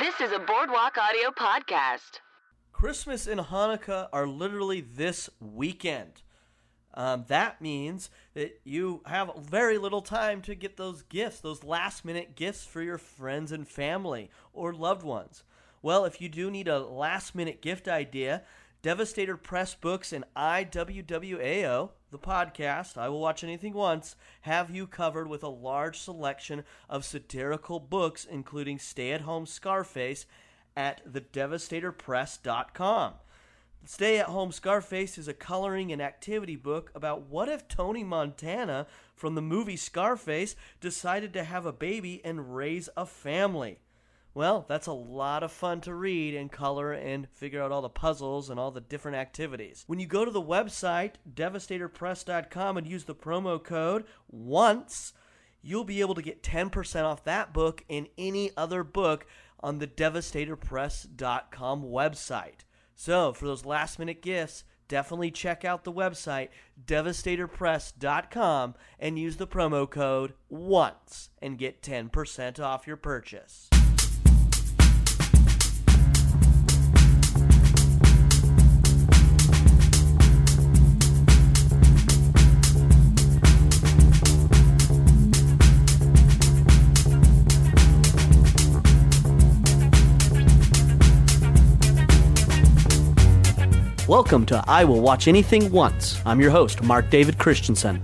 This is a Boardwalk Audio podcast. Christmas and Hanukkah are literally this weekend. Um, that means that you have very little time to get those gifts, those last minute gifts for your friends and family or loved ones. Well, if you do need a last minute gift idea, Devastator Press Books and IWWAO, the podcast, I Will Watch Anything Once, have you covered with a large selection of satirical books, including Stay at Home Scarface at thedevastatorpress.com. Stay at Home Scarface is a coloring and activity book about what if Tony Montana from the movie Scarface decided to have a baby and raise a family. Well, that's a lot of fun to read and color and figure out all the puzzles and all the different activities. When you go to the website, devastatorpress.com, and use the promo code ONCE, you'll be able to get 10% off that book and any other book on the devastatorpress.com website. So, for those last minute gifts, definitely check out the website devastatorpress.com and use the promo code ONCE and get 10% off your purchase. Welcome to I Will Watch Anything Once. I'm your host, Mark David Christensen.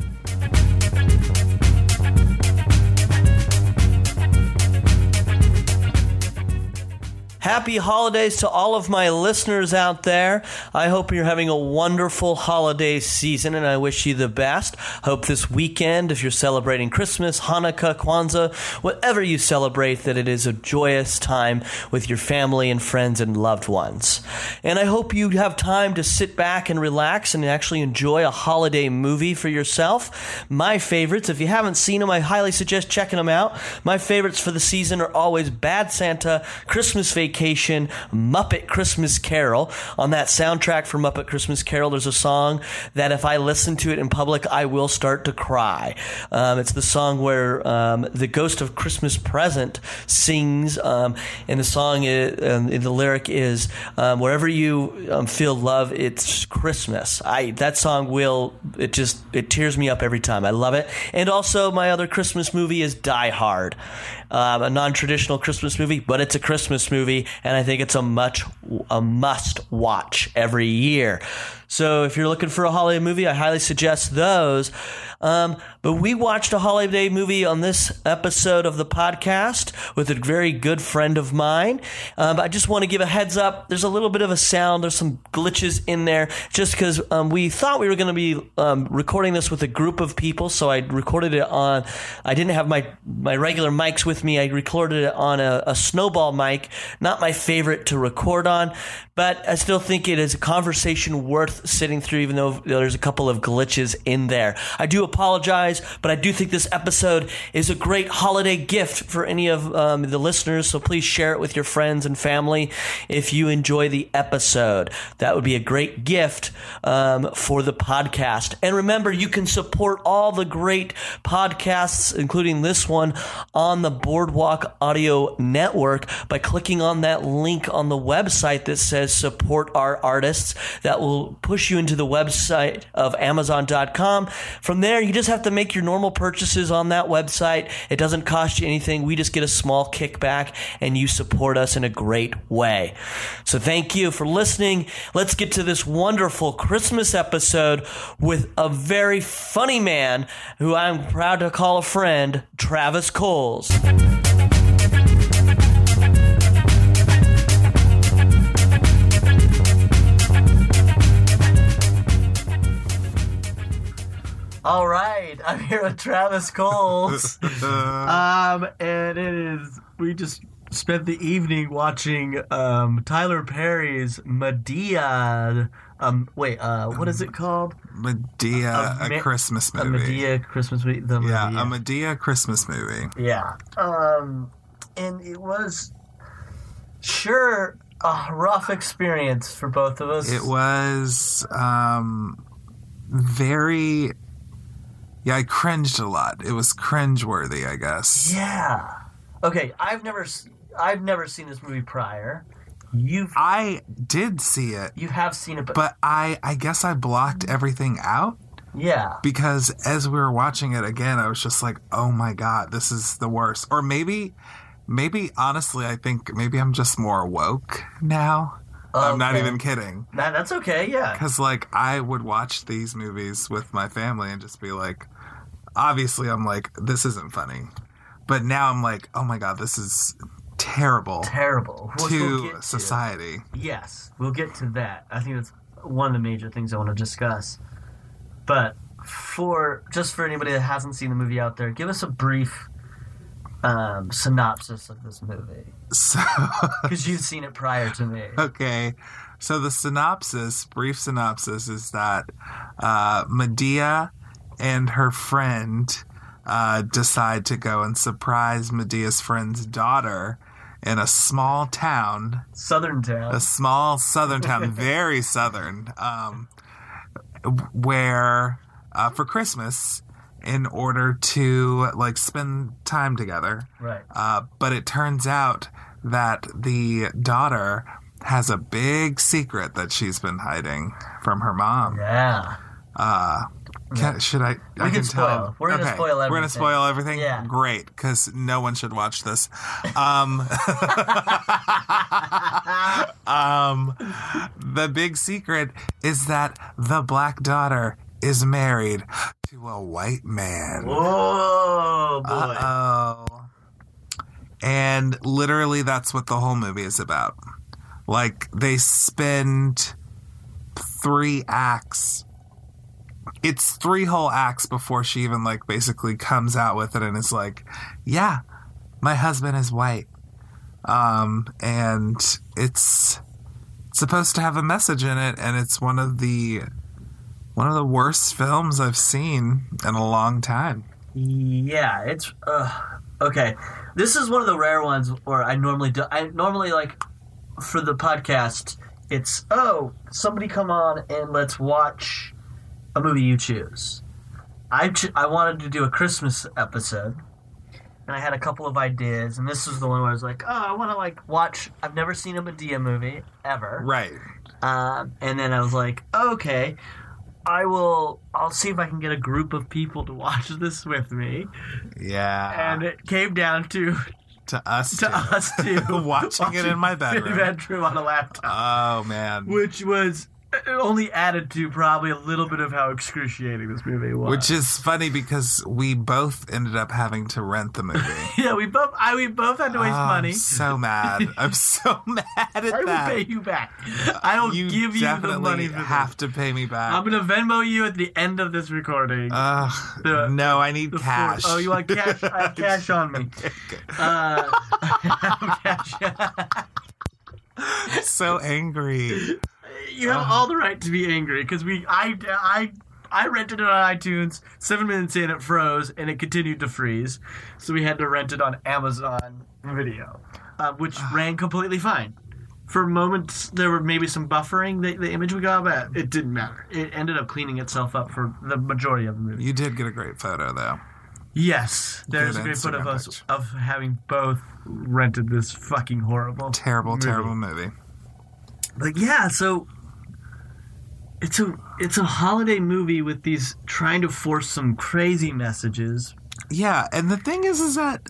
Happy holidays to all of my listeners out there. I hope you're having a wonderful holiday season and I wish you the best. Hope this weekend, if you're celebrating Christmas, Hanukkah, Kwanzaa, whatever you celebrate, that it is a joyous time with your family and friends and loved ones. And I hope you have time to sit back and relax and actually enjoy a holiday movie for yourself. My favorites, if you haven't seen them, I highly suggest checking them out. My favorites for the season are always Bad Santa, Christmas Vacation, Vacation, Muppet Christmas Carol. On that soundtrack for Muppet Christmas Carol, there's a song that if I listen to it in public, I will start to cry. Um, it's the song where um, the Ghost of Christmas Present sings, um, and the song, is, um, the lyric is, um, "Wherever you um, feel love, it's Christmas." I that song will it just it tears me up every time. I love it. And also, my other Christmas movie is Die Hard, um, a non-traditional Christmas movie, but it's a Christmas movie, and I think it's a much a must watch every year. So if you're looking for a holiday movie, I highly suggest those. Um, but we watched a holiday movie on this episode of the podcast with a very good friend of mine. Um, I just want to give a heads up. There's a little bit of a sound. There's some glitches in there just because um, we thought we were going to be um, recording this with a group of people. So I recorded it on. I didn't have my my regular mics with me. I recorded it on a, a snowball mic. Not my favorite to record on, but I still think it is a conversation worth sitting through, even though there's a couple of glitches in there. I do apologize, but I do think this episode is a great holiday gift for any of um, the listeners. So please share it with your friends and family if you enjoy the episode. That would be a great gift um, for the podcast. And remember, you can support all the great podcasts, including this one, on the Boardwalk Audio Network by clicking on that link on the website that says support our artists. That will push you into the website of Amazon.com. From there, you just have to make your normal purchases on that website. It doesn't cost you anything. We just get a small kickback and you support us in a great way. So thank you for listening. Let's get to this wonderful Christmas episode with a very funny man who I'm proud to call a friend, Travis Coles. All right, I'm here with Travis Coles, um, and it is we just spent the evening watching um, Tyler Perry's Madea. Um, wait, uh, what is it called? Madea, a, Ma- Christmas A movie. Madea Christmas movie. The yeah, Madea. a Madea Christmas movie. Yeah. Um, and it was sure a rough experience for both of us. It was um, very. Yeah, I cringed a lot. It was cringe worthy, I guess. Yeah. Okay, I've never I've never seen this movie prior. You've I did see it, you have seen it, but, but I I guess I blocked everything out yeah, because as we were watching it again, I was just like, "Oh my god, this is the worst." Or maybe maybe honestly, I think maybe I'm just more woke now. I'm not even kidding. that, that's okay. Yeah, Because, like, I would watch these movies with my family and just be like, obviously, I'm like, this isn't funny. But now I'm like, oh my God, this is terrible terrible. To we'll get society. Yes, we'll get to that. I think that's one of the major things I want to discuss. But for just for anybody that hasn't seen the movie out there, give us a brief um, synopsis of this movie So, because you've seen it prior to me. okay. So, the synopsis, brief synopsis, is that uh, Madea and her friend uh, decide to go and surprise Madea's friend's daughter in a small town Southern town. a small southern town, very southern, um, where uh, for Christmas, in order to like spend time together. Right. Uh, but it turns out that the daughter has a big secret that she's been hiding from her mom. Yeah. Uh, can, should I? I can can spoil. tell. We're gonna spoil We're gonna everything. spoil everything. Yeah. Great, because no one should watch this. Um, um, the big secret is that the black daughter is married to a white man. Oh boy. Oh. And literally, that's what the whole movie is about. Like, they spend three acts. It's three whole acts before she even, like, basically comes out with it and is like, yeah, my husband is white. Um, and it's supposed to have a message in it, and it's one of the. One of the worst films I've seen in a long time. Yeah, it's uh, okay. This is one of the rare ones where I normally do. I normally like for the podcast. It's oh, somebody come on and let's watch a movie you choose. I ch- I wanted to do a Christmas episode, and I had a couple of ideas, and this was the one where I was like, oh, I want to like watch. I've never seen a Madea movie ever, Right. um, and then I was like, okay, I will. I'll see if I can get a group of people to watch this with me. Yeah. And it came down to to us to too. us two Watching it in my bedroom. bedroom on a laptop, Oh man. which was it only added to probably a little bit of how excruciating this movie was. Which is funny because we both ended up having to rent the movie. yeah, we both I we both had to waste Oh, money. I'm so mad. I'm so mad at that. I will pay you back. I will you give you the money for have this. to pay me back. I'm gonna Venmo you at the end of this recording. Ugh, The- no, I need cash. oh, you want cash? I have cash on me. Uh, cash. so angry. You have all the right to be angry because we, I, I, I rented it on iTunes. Seven minutes in, it froze and it continued to freeze, so we had to rent it on Amazon Video, uh, which ran completely fine. For moments, there were maybe some buffering. The, the image we got, but it didn't matter. It ended up cleaning itself up for the majority of the movie. You did get a great photo though. Yes, there's a Good great photo of us picture. of having both rented this fucking horrible, Terrible, movie. terrible movie. But yeah, so it's a it's a holiday movie with these trying to force some crazy messages. Yeah, and the thing is, is that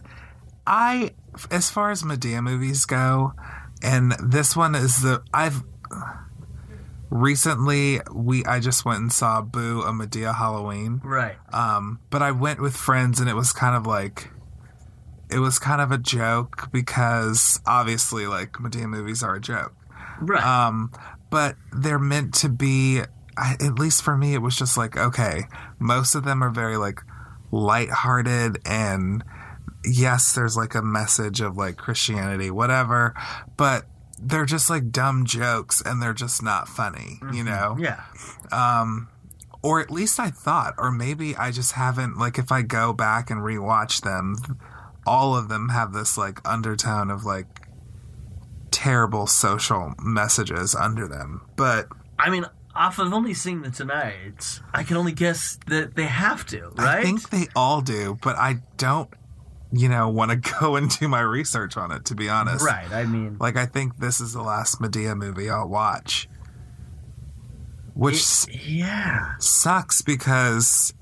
I, as far as Madea movies go, and this one is the I've recently we I just went and saw Boo a Madea Halloween, Right. um, but I went with friends and it was kind of like it was kind of a joke because obviously like Madea movies are a joke. Right. Um, but they're meant to be. At least for me, it was just like okay. Most of them are very like lighthearted and yes, there's like a message of like Christianity, whatever. But they're just like dumb jokes and they're just not funny, you know. yeah. Um, or at least I thought, or maybe I just haven't. Like if I go back and rewatch them, all of them have this like undertone of like terrible social messages under them. But I mean, off of only seeing the tonight, I can only guess that they have to, right? I think they all do. But I don't. you know, want to go and do my research on it. To be honest, Right. I mean, Like I think this is the last Madea movie I'll watch, which s yeah. sucks because,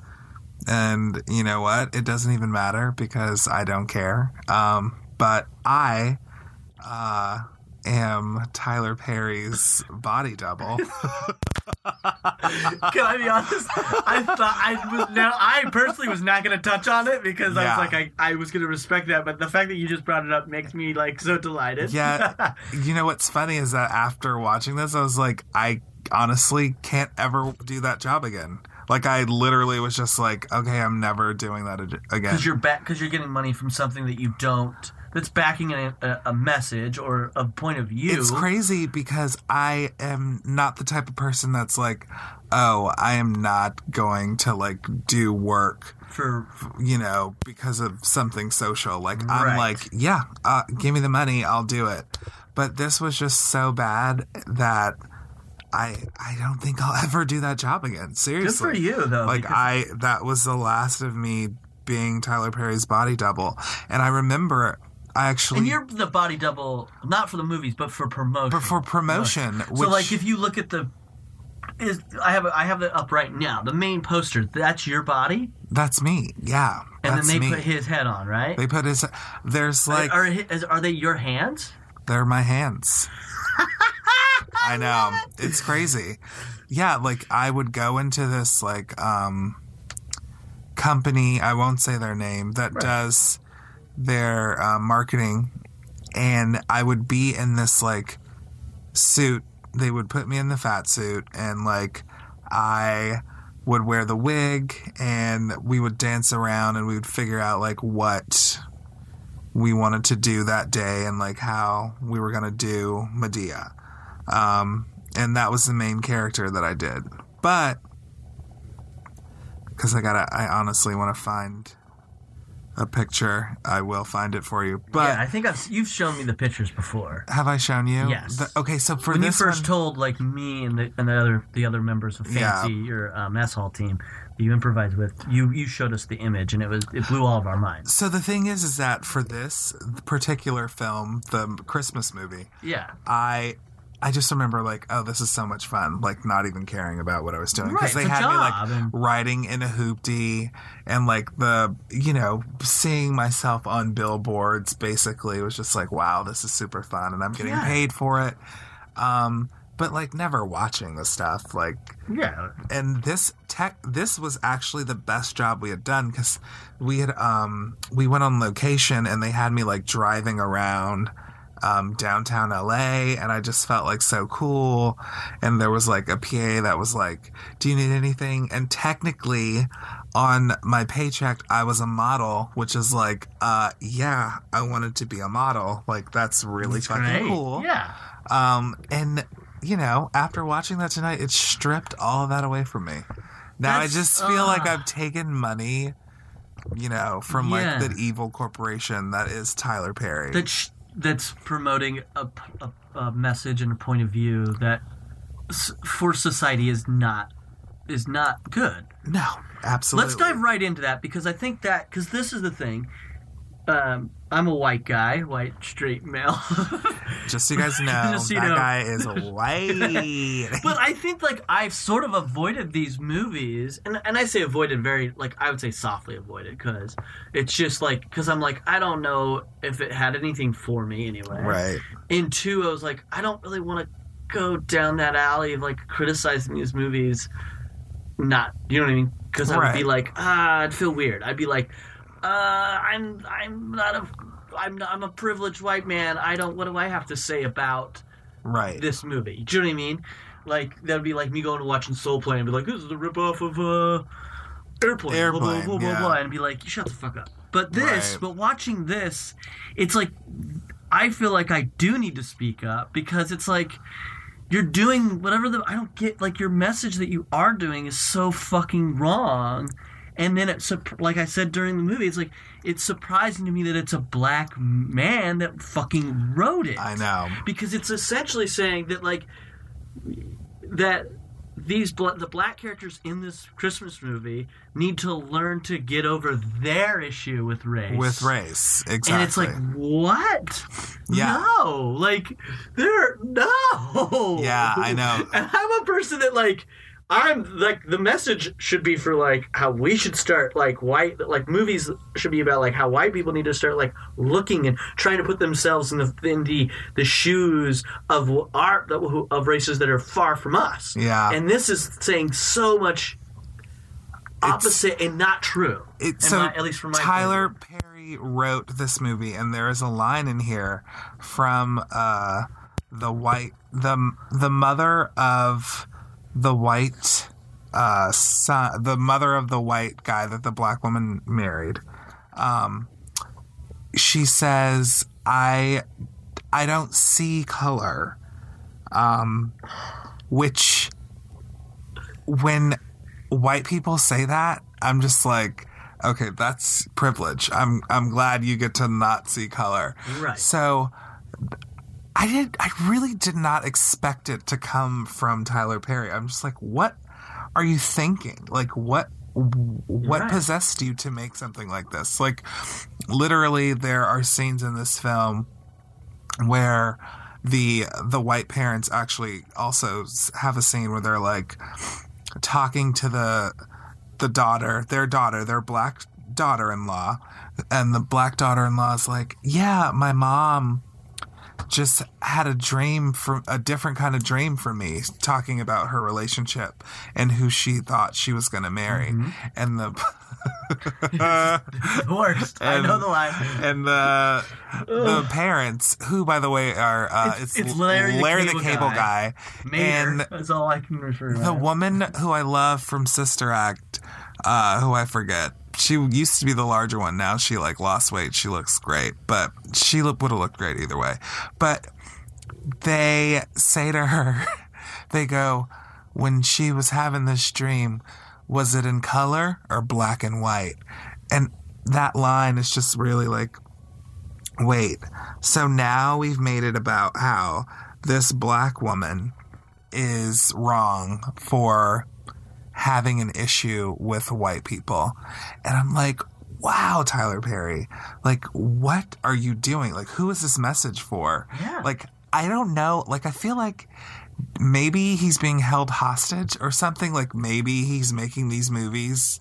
and you know what? It doesn't even matter because I don't care. Um, but I, uh, am Tyler Perry's body double. Can I be honest? I thought I was now. I personally was not going to touch on it because I was like, I, I was going to respect that. But the fact that you just brought it up makes me like so delighted. Yeah. you know what's funny is that after watching this, I was like, I honestly can't ever do that job again. Like I literally was just like, okay, I'm never doing that again. because you're back because you're getting money from something that you don't. That's backing a, a, message or a point of view. It's crazy because I am not the type of person that's like, oh, I am not going to like do work, for you know, because of something social. Like I'm like, yeah, uh, give me the money, I'll do it. But this was just so bad that I I don't think I'll ever do that job again. Seriously. Good for you though. like I that was the last of me being Tyler Perry's body double, and I remember I actually and you're the body double, not for the movies, but for promotion. but for promotion. So which, like if you look at the is I have it- I have it up right now. The main poster, that's your body, That's me. Yeah. and then they me. put his head on, right? they put his there's like are, is- are they your hands? they're my hands. I know. It's crazy. Yeah, like I would go into this like um company, I won't say their name, that does their uh, marketing and I would be in this like suit. They would put me in the fat suit and like I would wear the wig and we would dance around and we would figure out like what we wanted to do that day and like how we were to do Madea. Um, and that was the main character that I did. But because I gotta, I honestly want to find a picture. I will find it for you. But yeah, I think I've, you've shown me the pictures before. have I shown you? Yes. The- okay, so for when you first one, told like me and the, and the other the other members of Yeah. Fancy, your uh, mess hall team, that you improvised with, you you showed us the image and it was it blew all of our minds. so the thing is, is that for this particular film, the Christmas movie, Yeah, I I just remember like, oh, this is so much fun. Like not even caring about what I was doing because Right, they had me like riding in a hoopty and like the you know seeing myself on billboards. Basically, it was just like, wow, this is super fun, and I'm getting Yeah. paid for it. Um, but like never watching the stuff like yeah. and this tech this was actually the best job we had done because we had um we went on location and they had me like driving around um, downtown LA, and I just felt like so cool. And there was like a PA that was like, "Do you need anything?" And technically, on my paycheck, I was a model, which is like, uh, yeah, I wanted to be a model. Like that's really fucking Great. cool. Yeah. Um, and you know, after watching that tonight, it stripped all of that away from me. Now That's- I just feel like uh. I've taken money, you know, from Yeah. like the evil corporation that is Tyler Perry. That sh- that's promoting a a message and a point of view that for society is not is not good. no, absolutely. Let's dive right into that because I think that because this is the thing. Um, I'm a white guy, white straight male, Just so you guys know, Just so you that know. guy is white. but I think like I've sort of avoided these movies, and and I say avoided very like I would say softly avoided because it's just like because I'm like I don't know if it had anything for me anyway. right. And two, I was like I don't really want to go down that alley of like criticizing these movies. Not you know what I mean? Because I would be like ah, I'd feel weird. I'd be like, uh, I'm I'm not a I'm not, I'm a privileged white man. I don't. What do I have to say about Right. this movie. Do you know what I mean? Like that'd be like me going to watching Soul Plane and be like, "This is a ripoff of uh, Airplane." blah, blah, Airplane, blah, blah, yeah. blah, and be like, "You shut the fuck up." But this, Right. but watching this, it's like I feel like I do need to speak up because it's like you're doing whatever the I don't get. Like your message that you are doing is so fucking wrong. And then it's like I said during the movie, it's like it's surprising to me that it's a black man that fucking wrote it I know. because it's essentially saying that like that these the black characters in this Christmas movie need to learn to get over their issue with race. with race. Exactly. And it's like, what? Yeah. No, like, they're no. Yeah, I know. And I'm a person that like, I'm like the message should be for like how we should start like white like movies should be about like how white people need to start like looking and trying to put themselves in the in the the shoes of our of races that are far from us. Yeah. And this is saying so much opposite and not true. It, In so my- at least from my Tyler. Perry wrote this movie, and there is a line in here from uh, the white the the mother of the white uh, son, the mother of the white guy that the black woman married. Um, she says, "I I don't see color," um, which when white people say that, I'm just like, okay, that's privilege. I'm I'm glad you get to not see color. Right. So I did I really did not expect it to come from Tyler Perry. I'm just like, what are you thinking? Like what what Right. possessed you to make something like this? Like literally there are scenes in this film where the the white parents actually also have a scene where they're like talking to the the daughter, their daughter, their black daughter-in-law, and the black daughter-in-law is like, "Yeah, my mom just had a dream from a different kind of dream for me talking about her relationship and who she thought she was going to marry." And the the worst. I know the line. and the the parents, who by the way are uh, It's- it's, it's Larry the the Cable Cable Guy. Guy, and That's all I can refer to. the woman who I love from Sister Act, uh, who I forget. She used to be the larger one. Now she like lost weight. She looks great, but she would have looked great either way. But they say to her, they go, when she was having this dream, was it in color or black and white? And that line is just really like, wait. So now we've made it about how this black woman is wrong for having an issue with white people. And I'm like, wow, Tyler Perry, like, what are you doing? Like, who is this message for? Yeah. Like, I don't know. Like, I feel like maybe he's being held hostage or something. Like, maybe he's making these movies.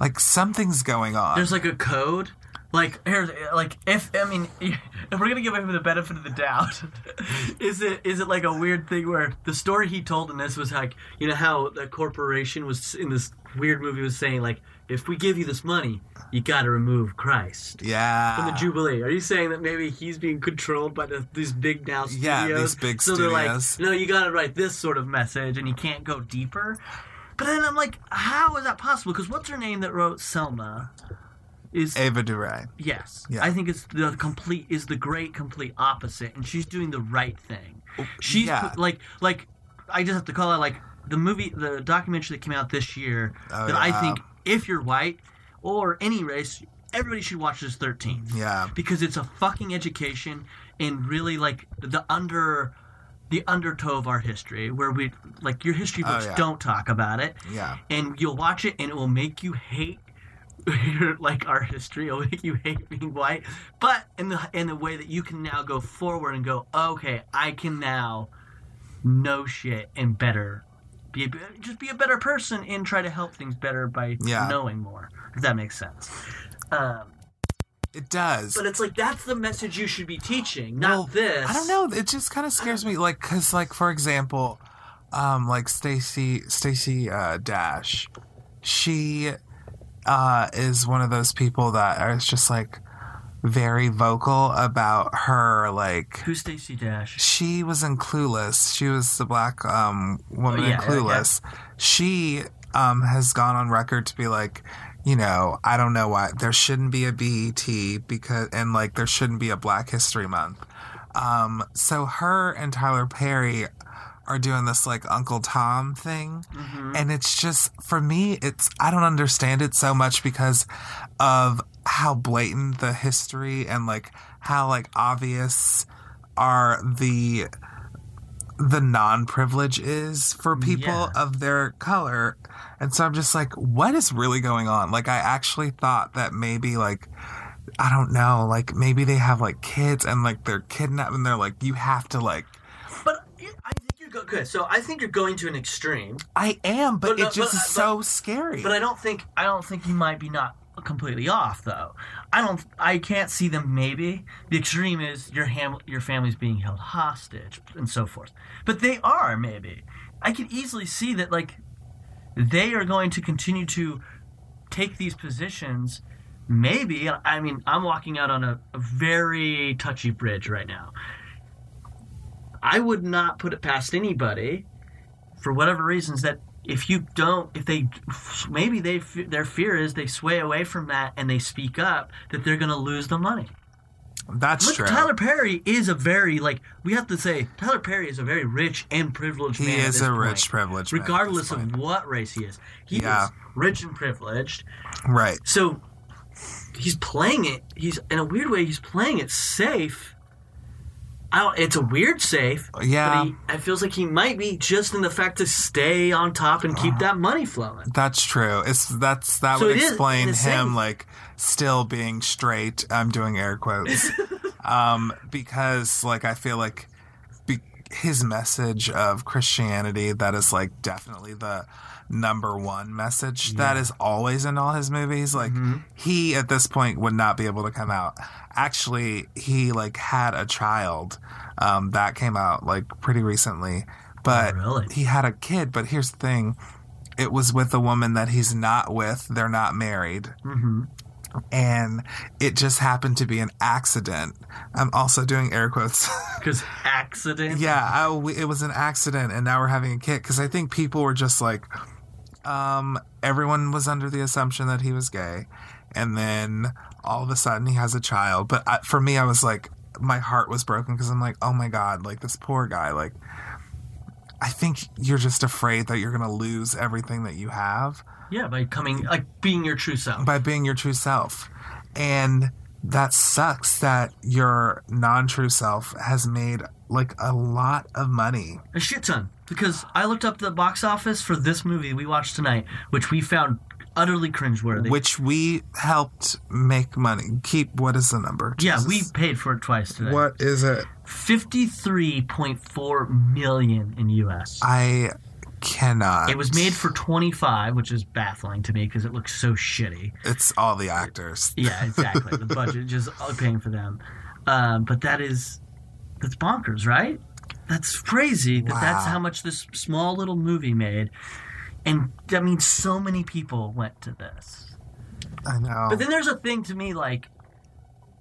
Like, something's going on. There's like a code. Like here's like if I mean if we're gonna give him the benefit of the doubt, is it is it like a weird thing where the story he told in this was like you know how the corporation was in this weird movie was saying like if we give you this money you got to remove Christ yeah. from the Jubilee. Are you saying that maybe he's being controlled by the, these big now studios? Yeah, these big so they're like, no, you got to write this sort of message, and you can't go deeper. But then I'm like, how is that possible? Because what's her name that wrote Selma? Is Ava DuVernay. yes, Yeah. I think it's the complete is the great complete opposite, and she's doing the right thing. Oh, she's yeah. like like I just have to call out like the movie, the documentary that came out this year Oh, that I think if you're white or any race, everybody should watch this 13 Yeah. because it's a fucking education and really like the under the undertow of our history where we like your history oh, books Oh, yeah. don't talk about it Yeah. and you'll watch it and it will make you hate like our history it'll make you hate being white but in the in the way that you can now go forward and go okay i can now know shit and better be a, just be a better person and try to help things better by Yeah. knowing more if that makes sense um, It does. but it's like that's the message you should be teaching, not Well, this. I don't know. It just kind of scares me, like, cause, like, for example, um, like Stacey Stacey uh, Dash, she uh, is one of those people that is just like very vocal about her like Who's Stacey Dash? she was in Clueless. She was the black um, woman Oh, yeah, in yeah, Clueless. She um, has gone on record to be like, you know, I don't know why there shouldn't be a BET because, and like there shouldn't be a Black History Month. Um, so her and Tyler Perry are doing this like Uncle Tom thing. Mm-hmm. And it's just, for me, it's, I don't understand it so much because of how blatant the history and like how like obvious are the the non-privilege is for people Yeah. of their color and so i'm just like what is really going on like i actually thought that maybe like i don't know like maybe they have like kids and like they're kidnapped and they're like you have to like But I think you're go- good. So I think you're going to an extreme. i am but, But it just but- is uh, so scary But I don't think I don't think you might be not completely off though. I don't I can't see them maybe. The extreme is your ham, your family's being held hostage and so forth. But they are maybe. I can easily see that like they are going to continue to take these positions maybe I mean I'm walking out on a, a very touchy bridge right now. I would not put it past anybody for whatever reasons that if you don't if they maybe they their fear is they sway away from that and they speak up that they're going to lose the money that's Look, true Tyler Perry is a very like we have to say Tyler Perry is a very rich and privileged he man. is a point, rich privileged man regardless of what race he is. He Yeah. is rich and privileged. right So he's playing it. He's in a weird way. He's playing it safe. I don't, it's a weird safe. Yeah. But he, it feels like he might be just in the fact to stay on top and keep that money flowing. That's true. It's that's that So would explain in him like still being straight. I'm doing air quotes. um because like I feel like be, his message of Christianity that is like definitely the number one message that is always in all his movies like Mm-hmm. he at this point would not be able to come out actually he like had a child um that came out like pretty recently. But Oh, really? he had a kid but here's the thing. It was with a woman that he's not with. They're not married. Mm-hmm. and it just happened to be an accident. I'm also doing air quotes. Because accident. yeah I, it was an accident and now we're having a kid. Because i think people were just like um everyone was under the assumption that he was gay. And then all of a sudden he has a child but I, for me i was like my heart was broken because i'm like oh my god like this poor guy like i think you're just afraid that you're gonna lose everything that you have Yeah, by coming like being your true self. by being your true self. And that sucks that your non true self has made like a lot of money. A shit ton. Because I looked up the box office for this movie we watched tonight, which we found utterly cringeworthy. Which we helped make money. Keep what is the number? yeah, we paid for it twice today. What is it? Fifty-three point four million in U.S. I cannot. It was made for twenty-five, which is baffling to me because it looks so shitty. It's all the actors. Yeah, exactly. the budget just paying for them. Um, but that is that's bonkers, right? That's crazy. That that's how much this small little movie made, and I mean, so many people went to this. I know. But then there's a thing to me like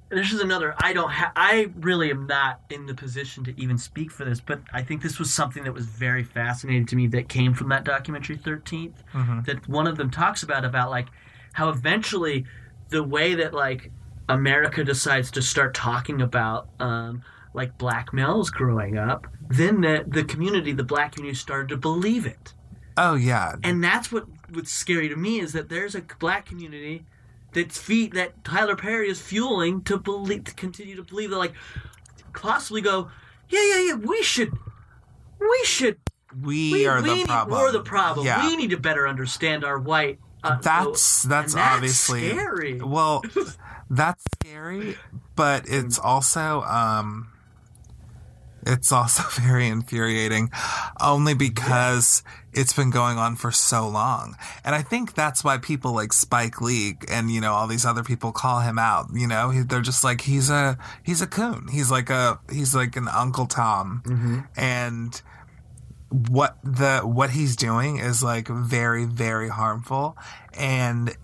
this is another I don't ha- I really am not in the position to even speak for this, but I think this was something that was very fascinating to me that came from that documentary 13th that one of them talks about about like how eventually the way that like America decides to start talking about um like black males growing up, then the the community, the black community started to believe it oh, yeah. and that's what what's scary to me is that there's a black community that's feet that Tyler Perry is fueling to believe to continue to believe that like possibly go yeah yeah yeah we should we should we, we, are we the need, problem. we're the problem Yeah. we need to better understand our white uh, that's that's that's obviously scary well that's scary but it's also um it's also very infuriating only because it's been going on for so long. And i think that's why people like spike lee and you know all these other people call him out you know? He- they're just like he's a he's a coon. He's like a he's like an uncle tom. Mm-hmm. And what the what he's doing is like very very harmful. And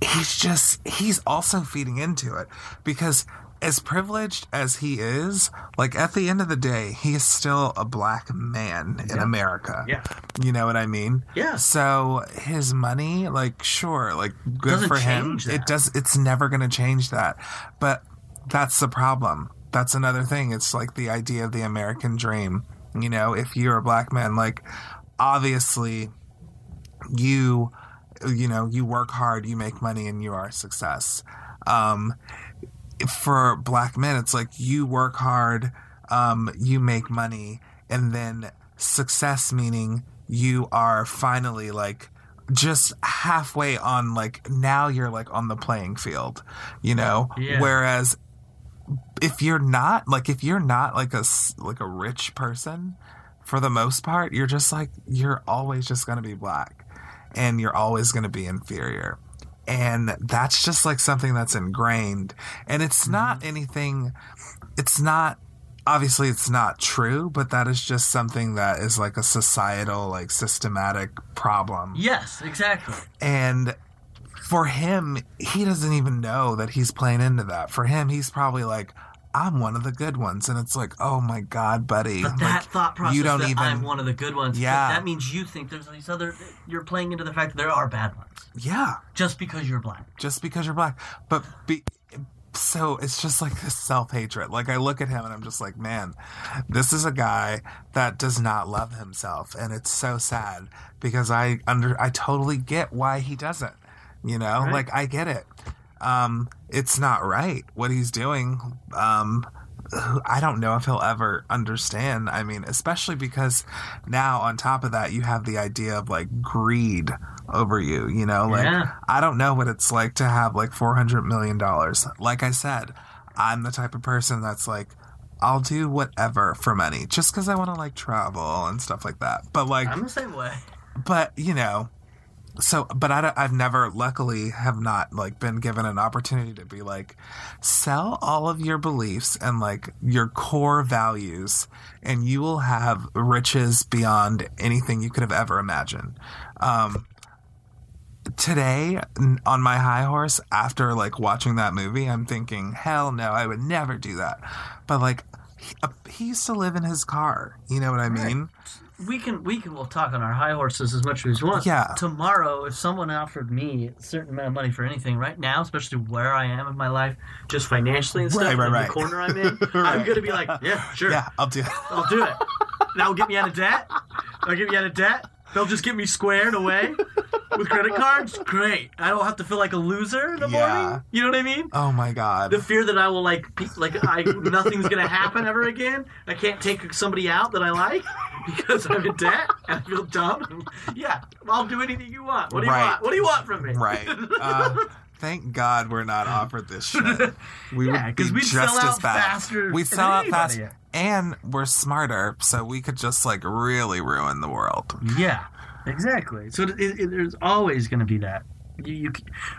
he's just he's also feeding into it because as privileged as he is like at the end of the day he is still a black man in america. Yeah. You know what i mean? Yeah. so his money like sure like good Doesn't for him. that. it does it's never going to change that. But that's the problem. That's another thing. It's like the idea of the american dream. You know if you're a black man like obviously you you know you work hard you make money and you are a success. Um for black men it's like you work hard um you make money and then success meaning you are finally like just halfway on like now you're like on the playing field you know Yeah. whereas if you're not like if you're not like a like a rich person for the most part you're just like you're always just going to be black and you're always going to be inferior and that's just like something that's ingrained and it's mm-hmm. not anything it's not obviously it's not true but that is just something that is like a societal like systematic problem Yes, exactly. and for him, he doesn't even know that he's playing into that. For him, he's probably like, I'm one of the good ones. And it's like, oh my God, buddy. But that Like, thought process you don't even. I'm one of the good ones. Yeah. That means you think there's these other. You're playing into the fact that there are bad ones yeah, just because you're black. just because you're black. But be. So it's just like this self hatred. Like I look at him and I'm just like, man, this is a guy that does not love himself, and it's so sad because I under I totally get why he doesn't. You know, Right. like I get it. Um, it's not right what he's doing. Um, I don't know if he'll ever understand. I mean, especially because now on top of that, you have the idea of like greed over you, you know, like Yeah. I don't know what it's like to have like $400 million. Like I said, I'm the type of person that's like, I'll do whatever for money just because I want to like travel and stuff like that. But like, I'm the same way. but you know so but I, i've never luckily have not like been given an opportunity to be like sell all of your beliefs and like your core values and you will have riches beyond anything you could have ever imagined. Um today on my high horse after like watching that movie i'm thinking hell no i would never do that. But like he, uh, he used to live in his car you know what i mean We can we can we'll talk on our high horses as much as we want. Yeah. Tomorrow, if someone offered me a certain amount of money for anything right now, especially where I am in my life, just financially and stuff, Right, right, and right. the corner I'm in, I'm gonna be like, yeah, sure, yeah i'll do it. I'll do it. That'll get me out of debt. That'll get me out of debt. They'll just get me squared away with credit cards. Great. I don't have to feel like a loser in the Yeah. morning. You know what I mean? Oh my god. the fear that I will like, pe- like I nothing's gonna happen ever again. I can't take somebody out that I like because I'm in debt and I feel dumb. yeah, I'll do anything you want. What do you Right. want? What do you want from me? right. Uh, thank God we're not offered this shit. We Yeah, would be we'd just sell as out bad. faster We'd sell out anybody. fast, and we're smarter, so we could just like really ruin the world. Yeah, exactly. So it, it, there's always going to be that. You, you,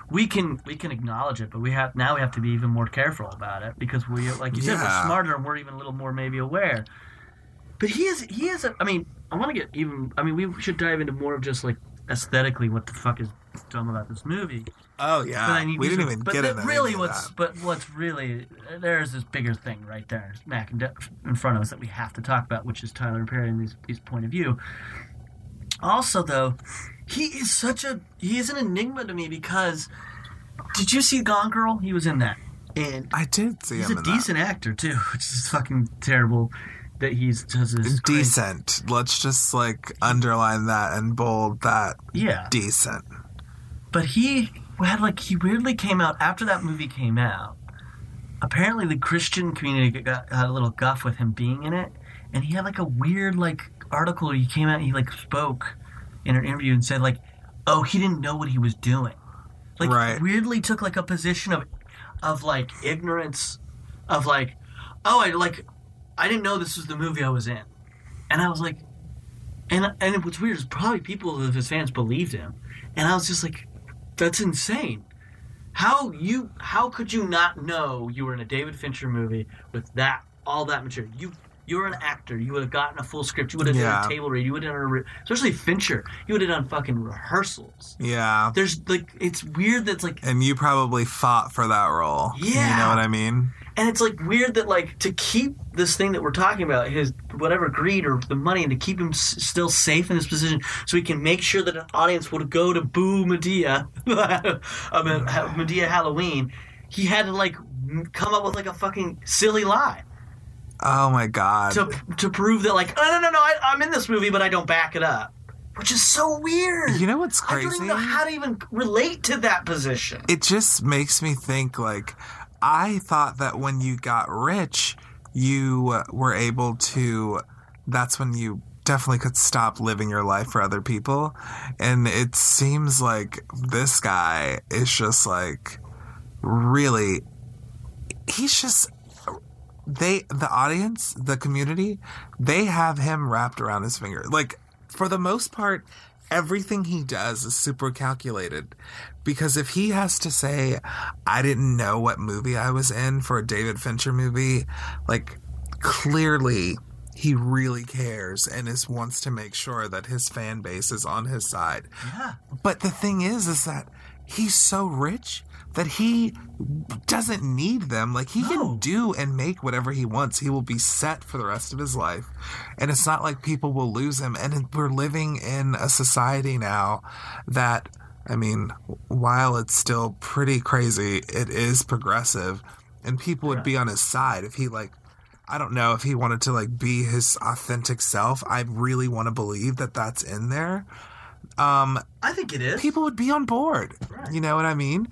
we can we can acknowledge it, but we have now we have to be even more careful about it because we, like you said, we're smarter and we're even a little more maybe aware. But he is he is. A, I mean, I want to get even. I mean, we should dive into more of just like aesthetically what the fuck is dumb about this movie. Oh yeah, But I need we to- didn't even but get into really what's that. but what's really there's this bigger thing right there smack in, front of us that we have to talk about which is tyler perry and his, his point of view also though he is such a he is an enigma to me because did you see gone girl he was in that and I did see he's a decent actor too which is fucking terrible that he's does. Decent. Let's just like underline that and bold that. yeah Decent. But he had like he weirdly came out after that movie came out. Apparently, the Christian community got, got a little guff with him being in it, and he had like a weird like article. Where he came out, and he like spoke in an interview and said like, "Oh, he didn't know what he was doing." Like Right. weirdly took like a position of of like ignorance, of like, "Oh, I like, I didn't know this was the movie I was in," and I was like, and and what's weird is probably people of his fans believed him, and I was just like, that's insane. How you how could you not know you were in a David Fincher movie with that all that material? You you're an actor. You would have gotten a full script. You would have Yeah. done a table read. You would have done a re- especially Fincher. You would have done fucking rehearsals. Yeah. There's like it's weird that's like And you probably fought for that role. Yeah. You know what I mean? And it's like weird that like to keep this thing that we're talking about his whatever greed or the money and to keep him s- still safe in this position so he can make sure that an audience would go to boo madea I mean, ha- madea halloween he had to like m- come up with like a fucking silly lie Oh my god. to to prove that like oh no no no I, i'm in this movie but i don't back it up which is so weird you know what's crazy? i don't even know how to even relate to that position it just makes me think like I thought that when you got rich, you were able to that's when you definitely could stop living your life for other people. And it seems like this guy is just like really, he's just, they, the audience, the community, they have him wrapped around his finger. Like, for the most part, everything he does is super calculated because if he has to say i didn't know what movie i was in for a david fincher movie like clearly he really cares and is wants to make sure that his fan base is on his side. Yeah. but the thing is is that he's so rich that he doesn't need them. Like he No. can do and make whatever he wants. He will be set for the rest of his life. And it's not like people will lose him. And we're living in a society now that i mean while it's still pretty crazy it is progressive and people would be on his side if he like I don't know if he wanted to like be his authentic self. I really want to believe that that's in there. Um, I think it is. people would be on board. Right. You know what I mean?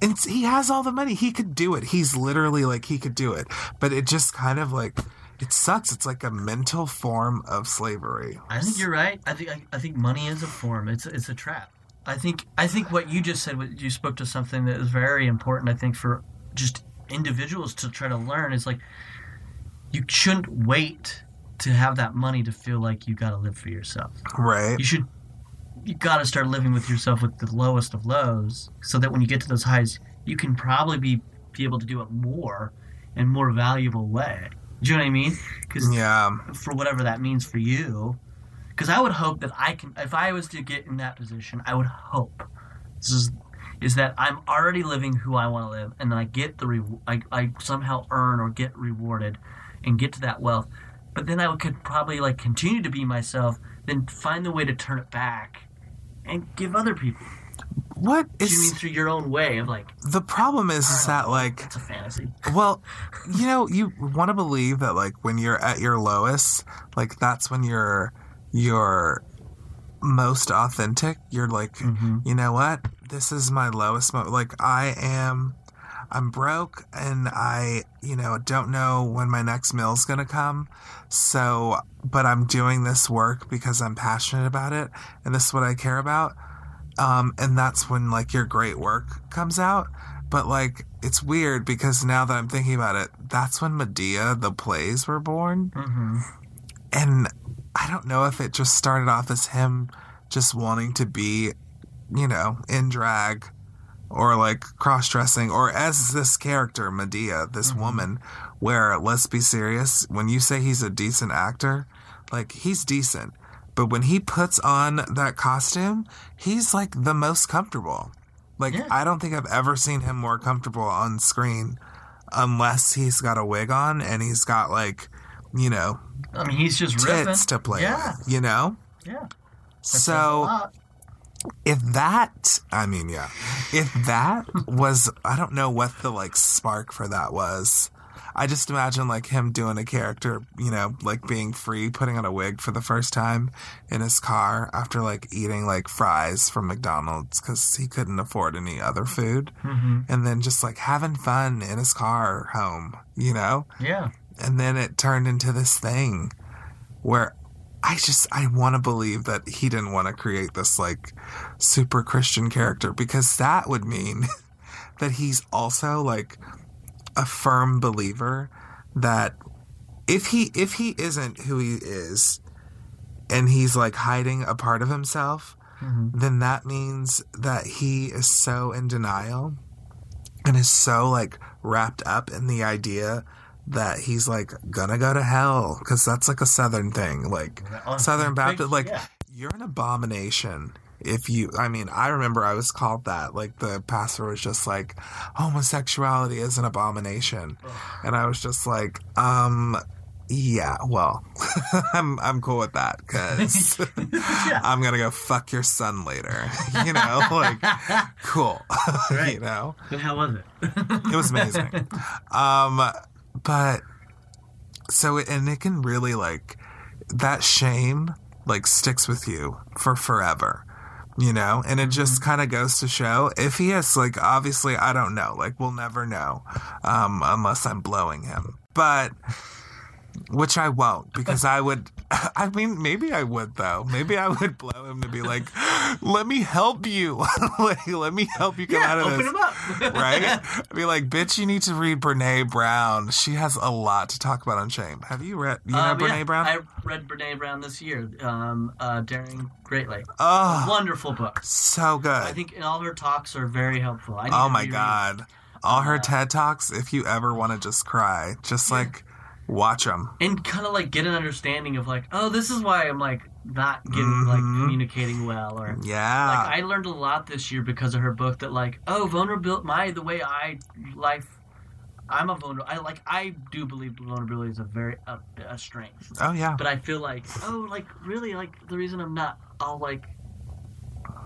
And he has all the money. He could do it. He's literally like he could do it. But it just kind of like it sucks. It's like a mental form of slavery. I think you're right. I think I, I think money is a form. It's it's a trap. I think I think what you just said. what- You spoke to something that is very important. I think for just individuals to try to learn is like you shouldn't wait to have that money to feel like you got to live for yourself. right. You should you got to start living with yourself with the lowest of lows, so that when you get to those highs, you can probably be be able to do it more and more valuable way. Do you know what I mean? Because Yeah. for whatever that means for you. Because I would hope that I can, if I was to get in that position, I would hope this is, is that I'm already living who I want to live, and then I get the, re- I, I somehow earn or get rewarded, and get to that wealth. But then I could probably like continue to be myself, then find the way to turn it back, and give other people. What Do you mean through your own way of like the problem is is that like it's a fantasy? Well, you know, you want to believe that like when you're at your lowest, like that's when you're you're most authentic. You're like, mm-hmm. you know what? This is my lowest moment. Like I am I'm broke and I, you know, don't know when my next meal's going to come. So, but I'm doing this work because I'm passionate about it and this is what I care about. Um, and that's when like your great work comes out. But like it's weird because now that I'm thinking about it, that's when Madea the plays were born. Mm-hmm. And I don't know if it just started off as him just wanting to be, you know, in drag or like cross dressing or as this character, Madea, this woman, where let's be serious, when you say he's a decent actor, like he's decent. But when he puts on that costume, he's like the most comfortable. Like Yeah. I don't think I've ever seen him more comfortable on screen unless he's got a wig on and he's got like, you know, I mean, he's just riffing. tits to play Yeah, with, you know? yeah. That So if that, I mean, yeah, if that was, I don't know what the like spark for that was. I just imagine like him doing a character, you know, like being free, putting on a wig for the first time in his car after like eating like fries from McDonald's because he couldn't afford any other food. Mm-hmm. And then just like having fun in his car home, you know? Yeah. and then it turned into this thing where I just I want to believe that he didn't want to create this like super Christian character because that would mean that he's also like a firm believer that if he if he isn't who he is and he's like hiding a part of himself then that means that he is so in denial and is so like wrapped up in the idea that he's like gonna go to hell because that's like a southern thing like southern baptist like yeah. you're an abomination if you i mean i remember i was called that like the pastor was just like homosexuality is an abomination and i was just like um yeah well i'm i'm cool with that because i'm gonna go fuck your son later you know like cool you Right. know But how was it? it was amazing. um, but so it, and it can really like that shame like sticks with you for forever. You know, and it just kind of goes to show if he has like obviously I don't know, like we'll never know um unless I'm blowing him. But which I won't because I would. I mean, maybe I would though. Maybe I would blow him to be like, "Let me help you. like, let me help you come Yeah, out of open this." him up. right? I'd be like, "Bitch, you need to read Brene Brown. She has a lot to talk about on shame. Have you read? You know Um, Brene yeah, Brown? I read Brene Brown this year. Um, uh, Daring Greatly. oh, Wonderful book. so good. I think all her talks are very helpful. I oh my god, all her Uh, TED talks. If you ever want to just cry, just like watch them. and kind of like get an understanding of like, oh, this is why I'm like not getting like Mhm. communicating well, or Yeah. like I learned a lot this year because of her book that like, oh, vulnerability, my the way I life. I'm a vulnerable. I like. I do believe vulnerability is a very a, a strength. oh yeah. but I feel like oh like really like the reason I'm not all like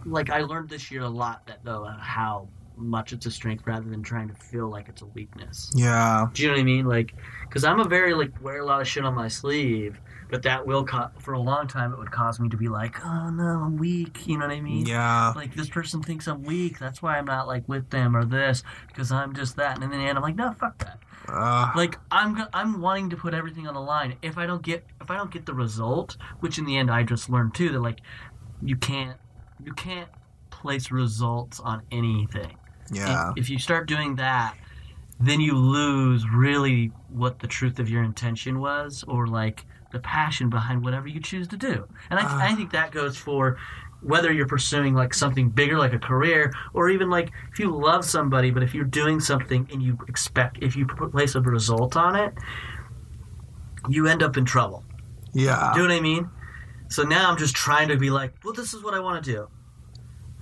like I learned this year a lot that though how much it's a strength rather than trying to feel like it's a weakness. Yeah. Do you know what I mean? Like because I'm a very like wear a lot of shit on my sleeve, but that will co- for a long time it would cause me to be like oh no I'm weak. You know what I mean? Yeah. Like this person thinks I'm weak. That's why I'm not like with them or this because I'm just that. And in the end, I'm like, no, fuck that Uh, like I'm I'm wanting to put everything on the line. If I don't get if I don't get the result, which in the end I just learned too that like you can't you can't place results on anything. Yeah. And if you start doing that, then you lose really what the truth of your intention was or like the passion behind whatever you choose to do. And I, Ah. I think that goes for whether you're pursuing like something bigger like a career or even like if you love somebody but if you're doing something and you expect if you place a result on it you end up in trouble Yeah. do you know what I mean? So now I'm just trying to be like, well, this is what I want to do.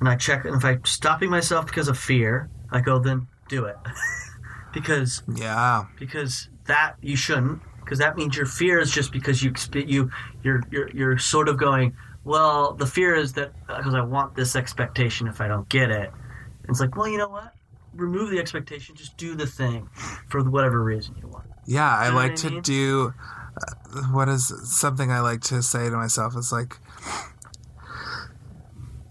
And I check, and if I'm stopping myself because of fear, I go, then do it. because Yeah. because that you shouldn't, because that means your fear is just because you you you're you're you're sort of going, well, the fear is that because I want this expectation if I don't get it. And it's like, well, you know what? Remove the expectation, just do the thing for whatever reason you want. Yeah. I You know like what I to do. Uh, what is something I like to say to myself is like,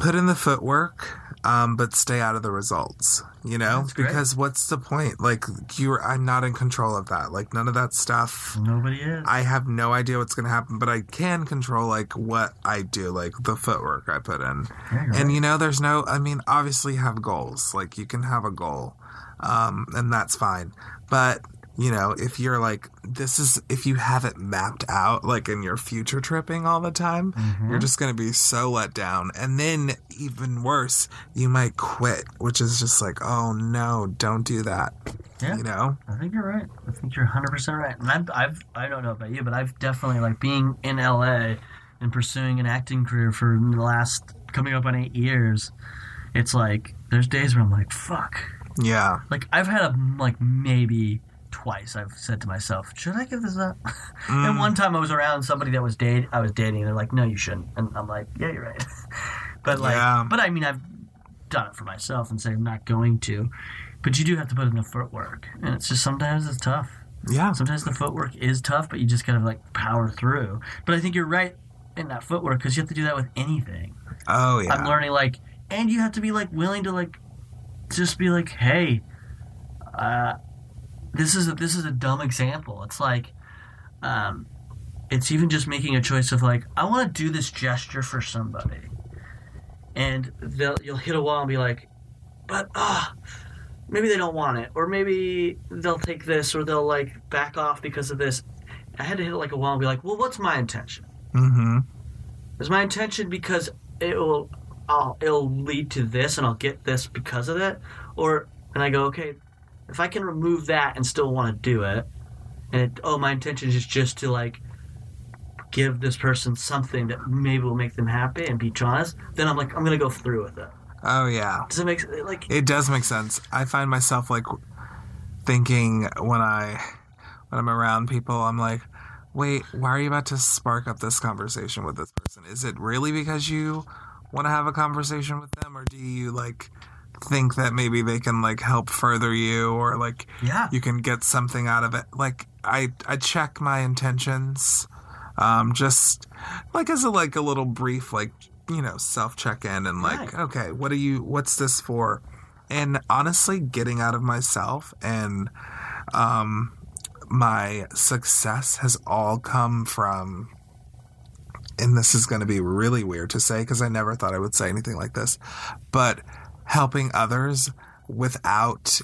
put in the footwork, um, but stay out of the results. You know, because what's the point? Like, you're. I'm not in control of that. Like, none of that stuff. Nobody is. I have no idea what's going to happen, but I can control like what I do, like the footwork I put in. Yeah, And right. you know, there's no. I mean, obviously, you have goals. Like you can have a goal, um, and that's fine. But you know, if you're like this is if you have it mapped out, like in your future tripping all the time, Mm-hmm. you're just going to be so let down. And then even worse, you might quit, which is just like, oh no, don't do that. Yeah. You know? I think you're right. I think you're 100 percent right. And I've, I've, I don't know about you, but I've definitely like being in LA and pursuing an acting career for the last coming up on eight years. It's like there's days where I'm like, fuck. Yeah. Like I've had a like maybe twice I've said to myself, should I give this up? Mm. and one time I was around somebody that was date I was dating, and they're like, no, you shouldn't. And I'm like, yeah, you're right. but like, Yeah. but I mean, I've done it for myself and say I'm not going to. But you do have to put in the footwork, and it's just sometimes it's tough. Yeah. Sometimes the footwork is tough, but you just kind of like power through. But I think you're right in that footwork because you have to do that with anything. Oh yeah. I'm learning like, and you have to be like willing to like, just be like, hey, uh, this is a, this is a dumb example. It's like, um, it's even just making a choice of like, I want to do this gesture for somebody, and they'll you'll hit a wall and be like, but ah. maybe they don't want it, or maybe they'll take this, or they'll like back off because of this. I had to hit it like a wall and be like, well, what's my intention? Mm-hmm. Is my intention because it will, I'll, it'll lead to this and I'll get this because of it, or and I go, okay, if I can remove that and still want to do it, and it, oh, my intention is just to like give this person something that maybe will make them happy and be honest, then I'm like, I'm gonna go through with it. Oh yeah. Does it make like? It does make sense. I find myself like thinking when I when I'm around people, I'm like, wait, why are you about to spark up this conversation with this person? Is it really because you want to have a conversation with them, or do you like think that maybe they can like help further you, or like Yeah. you can get something out of it? Like I I check my intentions, um, just like as a like a little brief like you know self check in and like Right. okay, what are you? What's this for? and honestly getting out of myself and um my success has all come from and this is going to be really weird to say because I never thought I would say anything like this, but helping others without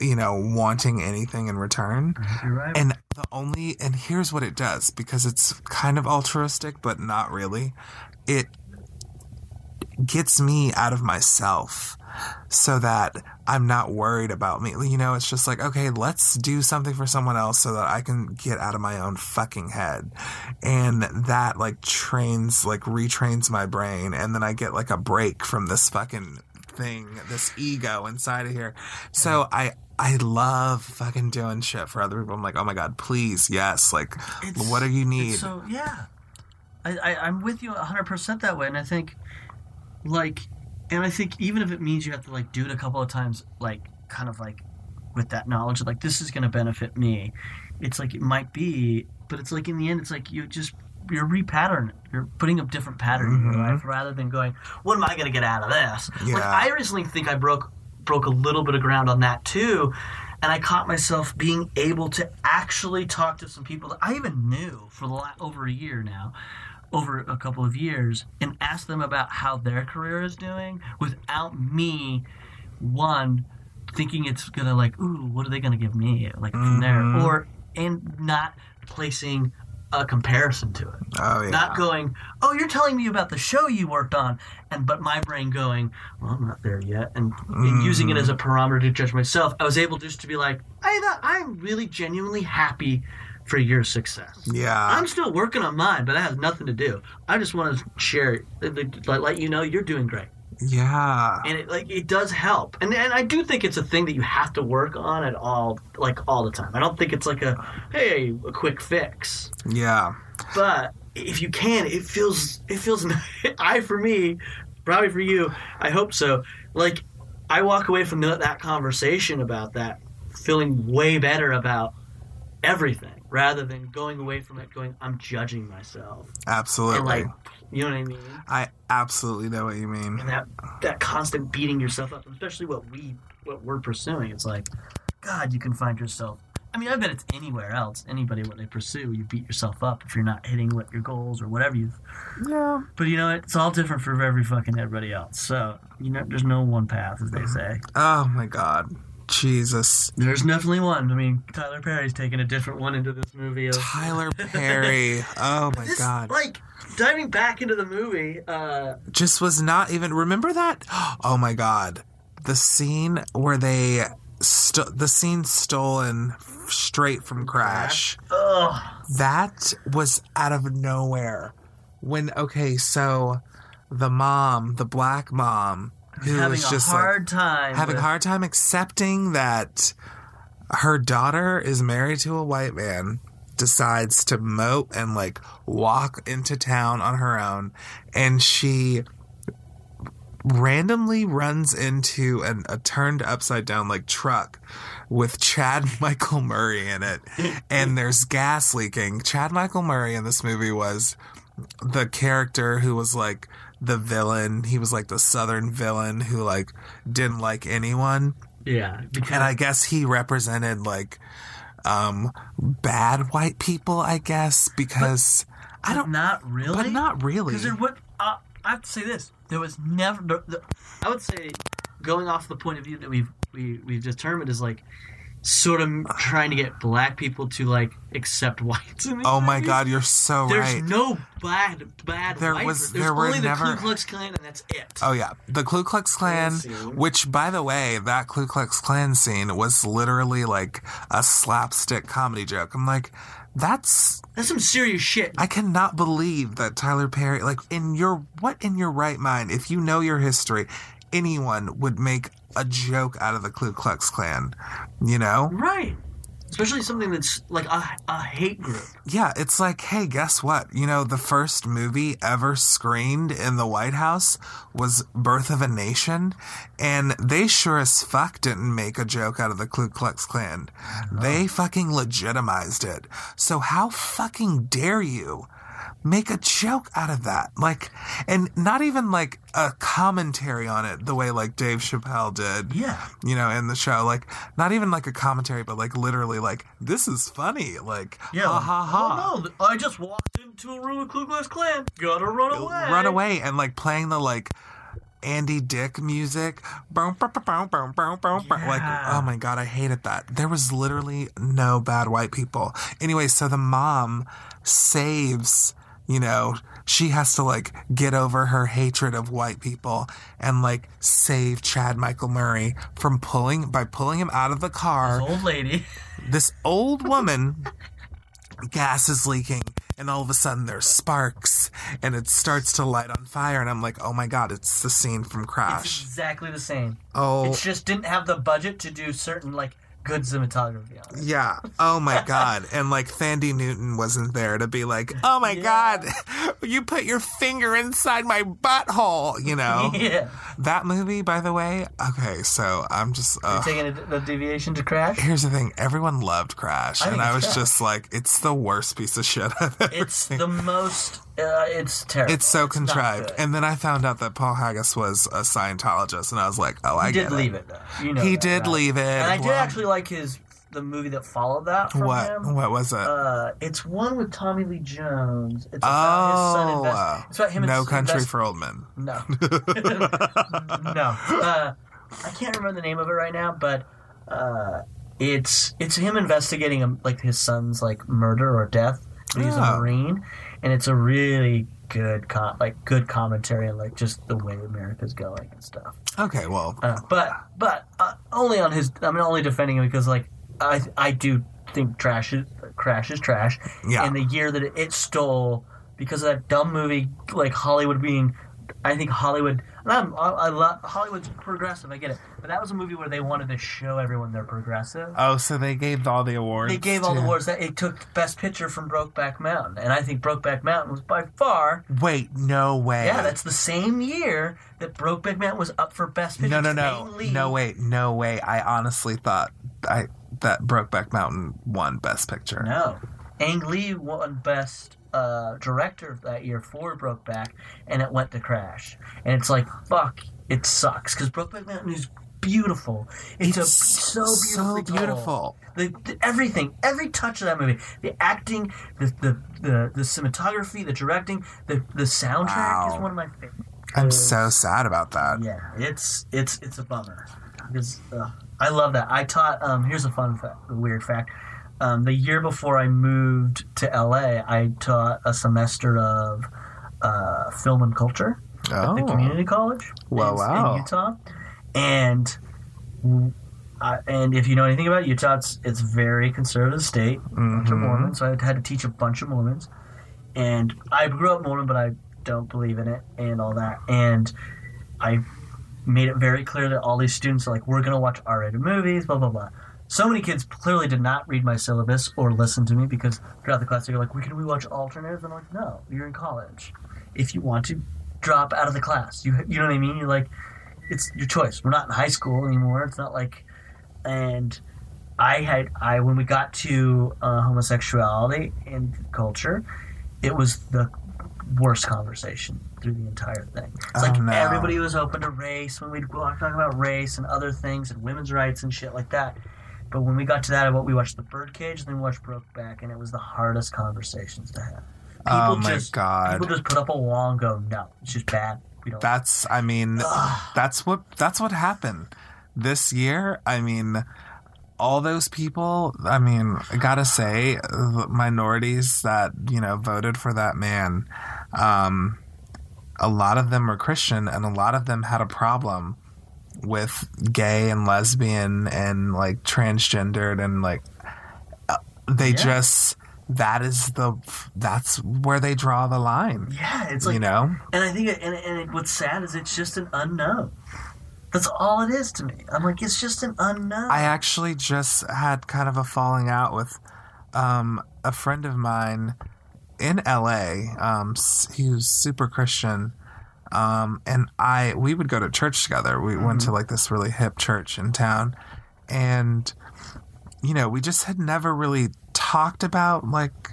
you know wanting anything in return. Mm-hmm, right. And the only and here's what it does because it's kind of altruistic but not really. It gets me out of myself so that I'm not worried about me. You know, it's just like, okay, let's do something for someone else so that I can get out of my own fucking head. And that like trains, like retrains my brain. And then I get like a break from this fucking thing, this ego inside of here. So I, I love fucking doing shit for other people. I'm like, oh my God, please, yes. Like, It's- what do you need? So yeah, I, I I'm with you 100 percent that way, and I think like, and I think even if it means you have to like do it a couple of times, like kind of like with that knowledge like this is going to benefit me, it's like it might be, but it's like in the end, it's like you just you're repattern, you're putting a different pattern in your life mm-hmm. rather than going, what am I going to get out of this? Like Yeah. I recently think I broke broke a little bit of ground on that too. And I caught myself being able to actually talk to some people that I even knew for the la- over a year now, over a couple of years, and ask them about how their career is doing without me, one, thinking it's gonna like, ooh, what are they gonna give me like from there, mm-hmm. or and not placing a comparison to it oh, yeah. not going, oh, you're telling me about the show you worked on, and but my brain going, well, I'm not there yet, and, and using it as a mm. parameter to judge myself. I was able just to be like, I thought I'm really genuinely happy for your success. yeah. I'm still working on mine, but that has nothing to do. I just want to share, it, let you know you're doing great, yeah. and it like it does help. And and I do think it's a thing that you have to work on at all, like all the time. I don't think it's like a hey, a quick fix Yeah. but if you can it feels it feels i for me probably for you i hope so like i walk away from that that conversation about that feeling way better about everything rather than going away from it going i'm judging myself Absolutely. and like you know what i mean I absolutely know what you mean. and that that constant beating yourself up especially what we what we're pursuing it's like god you can find yourself i mean i bet it's anywhere else anybody what they pursue you beat yourself up if you're not hitting what your goals or whatever you Yeah. but you know it's all different for every fucking everybody else so you know there's no one path as they mm-hmm. say Oh my God. Jesus. there's definitely one i mean tyler perry's taking a different one into this movie of, Tyler Perry. Oh my this, God. like diving back into the movie uh Just was not even. Remember that? Oh my God. The scene where they. St- the scene stolen straight from Crash. ugh, That was out of nowhere. When, okay, so the mom, the black mom, who having was a just like, hard time having a with- hard time accepting that her daughter is married to a white man decides to mope and like walk into town on her own and she randomly runs into an, a turned upside down like truck with Chad Michael Murray in it and there's gas leaking. Chad Michael Murray in this movie was the character who was like the villain. He was like the southern villain who like didn't like anyone. yeah because And I guess he represented like um bad white people, I guess, because I don't not really but not really. Because there would, uh, I have to say this: there was never. The, the, I would say, going off the point of view that we've we we've determined is like, sort of trying to get black people to like accept whites. In these Oh my god, you're so There's right. no bad bad. There white was- There's there were only the never- Ku Klux Klan, and that's it. Oh yeah, the Ku Klux Klan, which by the way, that Ku Klux Klan scene was literally like a slapstick comedy joke. I'm like, that's That's some serious shit. I cannot believe that Tyler Perry, like in your what in your right mind, if you know your history, anyone would make a joke out of the Ku Klux Klan. You know? right. Especially something that's like a, a hate group. Yeah, it's like, hey, guess what? You know, the first movie ever screened in the White House was Birth of a Nation, and they sure as fuck didn't make a joke out of the Ku Klux Klan. They fucking legitimized it. So how fucking dare you make a joke out of that. Like, and not even like a commentary on it the way like Dave Chappelle did. Yeah. You know, in the show. Like, not even like a commentary, but like literally like, this is funny. Like, yeah. ha ha ha. Oh, no, I just walked into a room with Ku Klux Klan. Gotta run away. Run away and like playing the like Andy Dick music. Boom, boom, boom, boom, boom, boom, boom. Like, oh my God, I hated that. There was literally no bad white people. Anyway, so the mom saves, you know, she has to like get over her hatred of white people and like save Chad Michael Murray from pulling, by pulling him out of the car This Old lady. this old woman gas is leaking and all of a sudden there's sparks and it starts to light on fire and i'm like oh my god it's the scene from It's crash exactly the same. oh It just didn't have the budget to do certain like good cinematography on it. yeah oh my god and like Thandie Newton wasn't there to be like oh my god you put your finger inside my butthole you know Yeah. that movie by the way okay so i'm just uh, Taking a, a deviation to crash. here's the thing everyone loved crash I and i was trash. just like it's the worst piece of shit i've ever It's the most. Uh, it's terrible. It's so not contrived. And then I found out that Paul Haggis was a Scientologist, and I was like, oh, I he did leave it though. You know He that, did right? leave it. And I did Well- actually like his the movie that followed that from What? him. What was it? Uh, it's one with Tommy Lee Jones. It's about his son oh, invest- It's about him. No Country invest- for Old Men. No. no. Uh, I can't remember the name of it right now, but uh, it's it's him investigating um, like his son's like murder or death. He's Oh. a marine, and it's a really good com- like good commentary on like just the way America's going and stuff. Okay, well, Uh, but but uh, only on his. I'm only defending him because like I I do think trash is crash is trash. Yeah. And the year that it, it stole because of that dumb movie, like Hollywood being. I think Hollywood. And I'm, I, I love Hollywood's progressive. I get it, but that was a movie where they wanted to show everyone they're progressive. oh, so they gave all the awards. They gave all the awards that it took Best Picture from Brokeback Mountain, and I think Brokeback Mountain was by far. Wait, no way. Yeah, that's the same year that Brokeback Mountain was up for Best Picture. no, no, no, no. Wait, no way. I honestly thought I that Brokeback Mountain won Best Picture. No. Ang Lee won Best uh, Director that year for Brokeback, and it went to Crash. And it's like, fuck, it sucks. Because Brokeback Mountain is beautiful. It's, It's so so beautiful. The, the, everything, every touch of that movie, the acting, the the, the, the cinematography, the directing, the, the soundtrack is one of my favorites. I'm so sad about that. Yeah, it's it's it's a bummer because uh, I love that. I taught. Um, here's a fun fact, a weird fact. Um, the year before I moved to LA, I taught a semester of uh, film and culture at the Oh. community college Well, in, wow. in Utah, and. I, and if you know anything about Utah, it's, it's very conservative state, a bunch of Mhm. Mormons. So I had to teach a bunch of Mormons, and I grew up Mormon, but I don't believe in it and all that. And I made it very clear that all these students are like, we're going to watch R-rated movies, blah blah blah. So many kids clearly did not read my syllabus or listen to me because throughout the class they're like, "We can we watch alternatives?" And I'm like, "No, you're in college. If you want to, drop out of the class. You you know what I mean? You're like, it's your choice. We're not in high school anymore. It's not like, and I had I when we got to uh, homosexuality and culture, it was the worst conversation through the entire thing. It's like Oh, no. everybody was open to race when we'd talking about race and other things and women's rights and shit like that. But when we got to that, what we watched the Birdcage, and then we watched Brokeback, and it was the hardest conversations to have. People Oh my just, God. People just put up a wall and go, "No, it's just bad. We don't." That's I mean that's what that's what happened this year. I mean all those people, I mean, I gotta say, the minorities that, you know, voted for that man, um, a lot of them were Christian and a lot of them had a problem with gay and lesbian and like transgendered and like uh, they Yeah. just that is the that's where they draw the line yeah, it's like you know And I think, it, and, and it, what's sad is it's just an unknown. That's all it is to me. I'm like, it's just an unknown. I actually just had kind of a falling out with um, a friend of mine in LA. Um, he was super Christian, um, and I we would go to church together. We went to like this really hip church in town, and you know we just had never really talked about like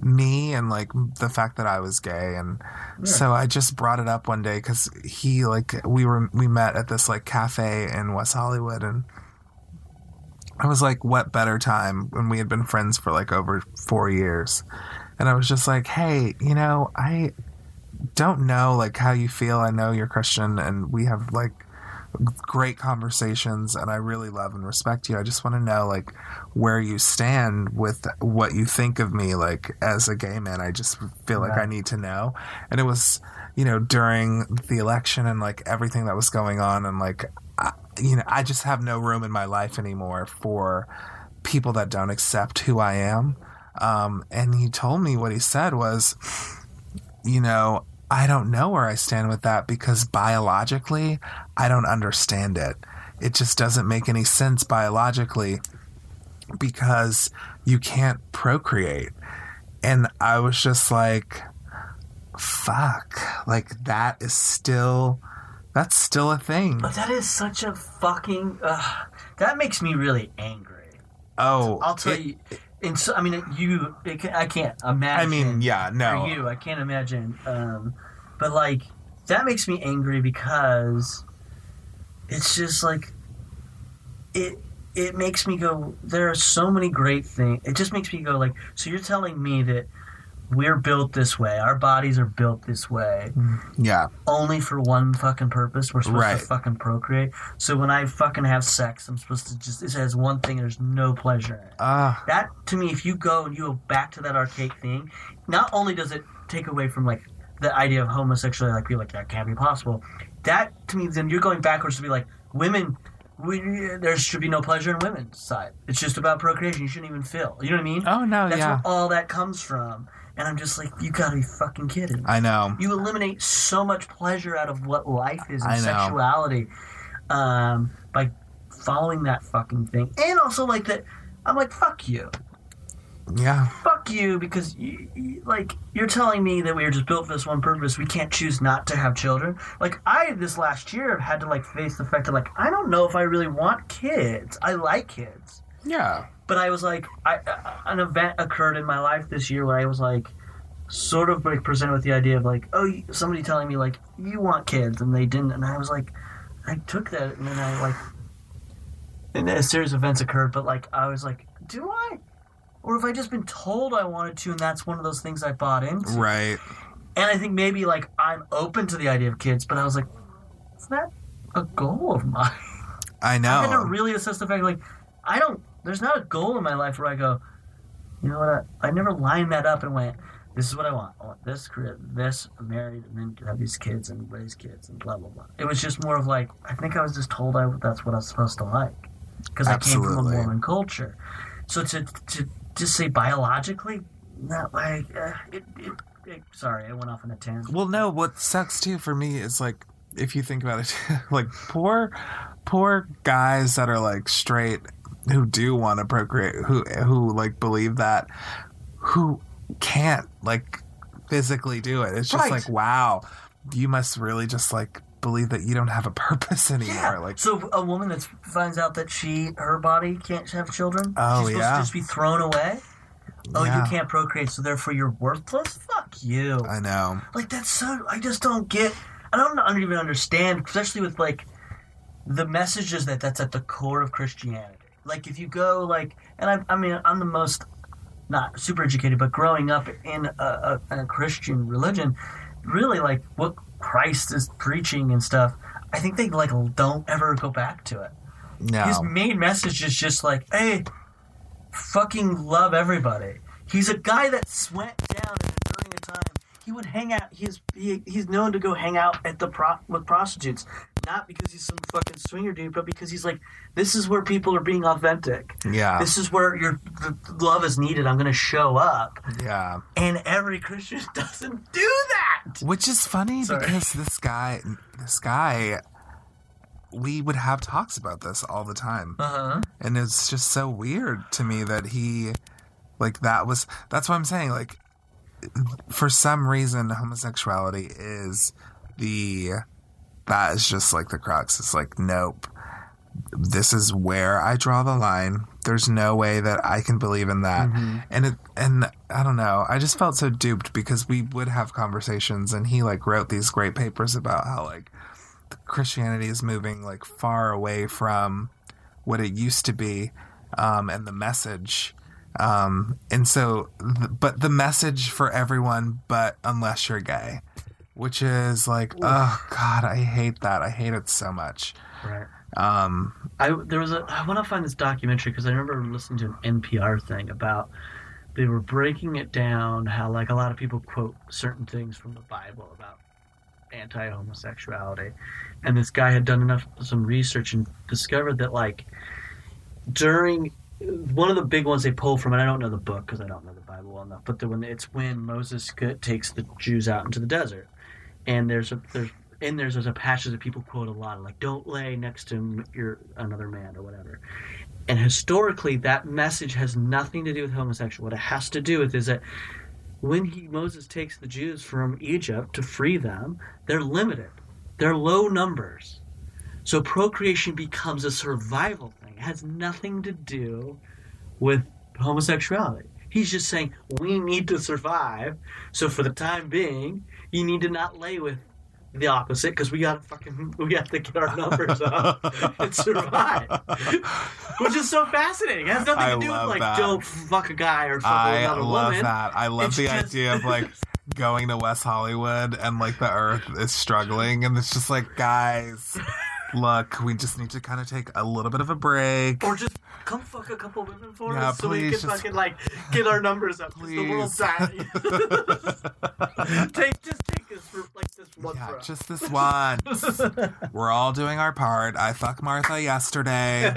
me and like the fact that I was gay. And so I just brought it up one day cuz he like we were we met at this like cafe in West Hollywood. And I was like what better time when we had been friends for like over 4 years? And I was just like hey you know I don't know like how you feel I know you're Christian and we have like great conversations and I really love and respect you. I just want to know like where you stand with what you think of me like as a gay man. I just feel like I need to know. And it was, you know, during the election and like everything that was going on and like I, you know, I just have no room in my life anymore for people that don't accept who I am. Um, and he told me what he said was, you know, I don't know where I stand with that because biologically, I don't understand it. It just doesn't make any sense biologically because you can't procreate. And I was just like, fuck. Like, that is still, that's still a thing. But that is such a fucking. Uh, that makes me really angry. Oh, I'll tell it- you. And so, I mean, you. It I can't imagine. I mean, yeah, no. For you, I can't imagine. Um, but like, that makes me angry because it's just like it. It makes me go. There are so many great things. It just makes me go like. So you're telling me that we're built this way. Our bodies are built this way Yeah, only for one fucking purpose. We're supposed Right. to fucking procreate. So when I fucking have sex, I'm supposed to just it has one thing. There's no pleasure in it. uh, That to me, if you go and you go back to that archaic thing, not only does it take away from like the idea of homosexuality, like people like that can't be possible. That to me, then you're going backwards to be like women. We, there should be no pleasure in women's side. It's just about procreation. You shouldn't even feel. You know what I mean? oh no, That's yeah. where all that comes from. And I'm just like, you gotta be fucking kidding. I know. You eliminate so much pleasure out of what life is and sexuality um, by following that fucking thing. And also, like, that, I'm like, fuck you. Yeah, Fuck you because, you, you- like, you're telling me that we are just built for this one purpose. We can't choose not to have children. Like, I, this last year, have had to, like, face the fact that, like, I don't know if I really want kids. I like kids yeah, but I was like, I, uh, an event occurred in my life this year where I was like, sort of like presented with the idea of like, oh, somebody telling me like, you want kids, and they didn't, and I was like, I took that, and then I like, and a series of events occurred, but like, I was like, do I? Or have I just been told I wanted to, and that's one of those things I bought into? right. And I think maybe like I'm open to the idea of kids, but I was like, it's not a goal of mine. I know. I had to really assess the fact, like, I don't. There's not a goal in my life where I go, you know what? I, I never lined that up and went, this is what I want. I want this career, this I'm married, and then have these kids and raise kids and blah blah blah. It was just more of like, I think I was just told I that's what I was supposed to like because I came from a. Mormon culture. So to to just say biologically, not like uh, it, it, it. Sorry, I went off on a tangent. Well, no, what sucks too for me is like if you think about it, like poor, poor guys that are like straight who do want to procreate, who who like believe that, who can't like physically do it. It's just Right. like wow, you must really just like believe that you don't have a purpose anymore. Yeah. Like so a woman that finds out that she her body can't have children, Oh, she's supposed yeah. to just be thrown away. Oh, Yeah. you can't procreate, so therefore you're worthless. Fuck you. I know. like that's so. I just don't get. I don't, I don't even understand, especially with like the messages that that's at the core of Christianity. Like if you go like, and I, I mean, I'm the most not super educated, but growing up in a, a, a Christian religion, really like what Christ is preaching and stuff. I think they like don't ever go back to it. No. His main message is just like, hey, fucking love everybody. He's a guy that went down and during a time he would hang out. He's he, he's known to go hang out at the pro, with prostitutes, not because he's some fucking swinger dude, but because he's like, this is where people are being authentic. yeah. This is where your the love is needed. I'm going to show up, yeah. and every Christian doesn't do that. Which is funny Sorry. because this guy, this guy, we would have talks about this all the time. Uh huh. and it's just so weird to me that he like that was that's what i'm saying like for some reason homosexuality is the that is just like the crux it's like nope this is where I draw the line. There's no way that I can believe in that. And it and I don't know. I just felt so duped because we would have conversations and he like wrote these great papers about how like Christianity is moving like far away from what it used to be um, and the message. Um, and so, th- but the message for everyone, but unless you're gay, which is like, oh God, I hate that. I hate it so much. Right. Um, I there was a I want to find this documentary because I remember listening to an NPR thing about they were breaking it down how like a lot of people quote certain things from the Bible about anti-homosexuality, and this guy had done enough some research and discovered that like during one of the big ones they pull from and I don't know the book because I don't know the Bible well enough, but the when it's when Moses takes the Jews out into the desert, and there's a there's in there's there's a passage that people quote a lot like don't lay next to your another man or whatever. And historically that message has nothing to do with homosexual. What it has to do with is that when he moses takes the jews from egypt to free them they're limited. They're low numbers. So procreation becomes a survival thing it has nothing to do with homosexuality he's just saying we need to survive so for the time being you need to not lay with the opposite because we gotta fucking we have to get our numbers up and survive, which is so fascinating. It has nothing I to do with like that. don't fuck a guy or fuck I another love that. I love It's the just- idea of like going to West Hollywood and like the earth is struggling and it's just like, guys, look, we just need to kind of take a little bit of a break. Or just come fuck a couple women for Yeah, us so we can please, just- fucking like get our numbers up. 'cause The world's Please. dying. take just take this for like this one Yeah, just this once. We're all doing our part. I fucked Martha yesterday.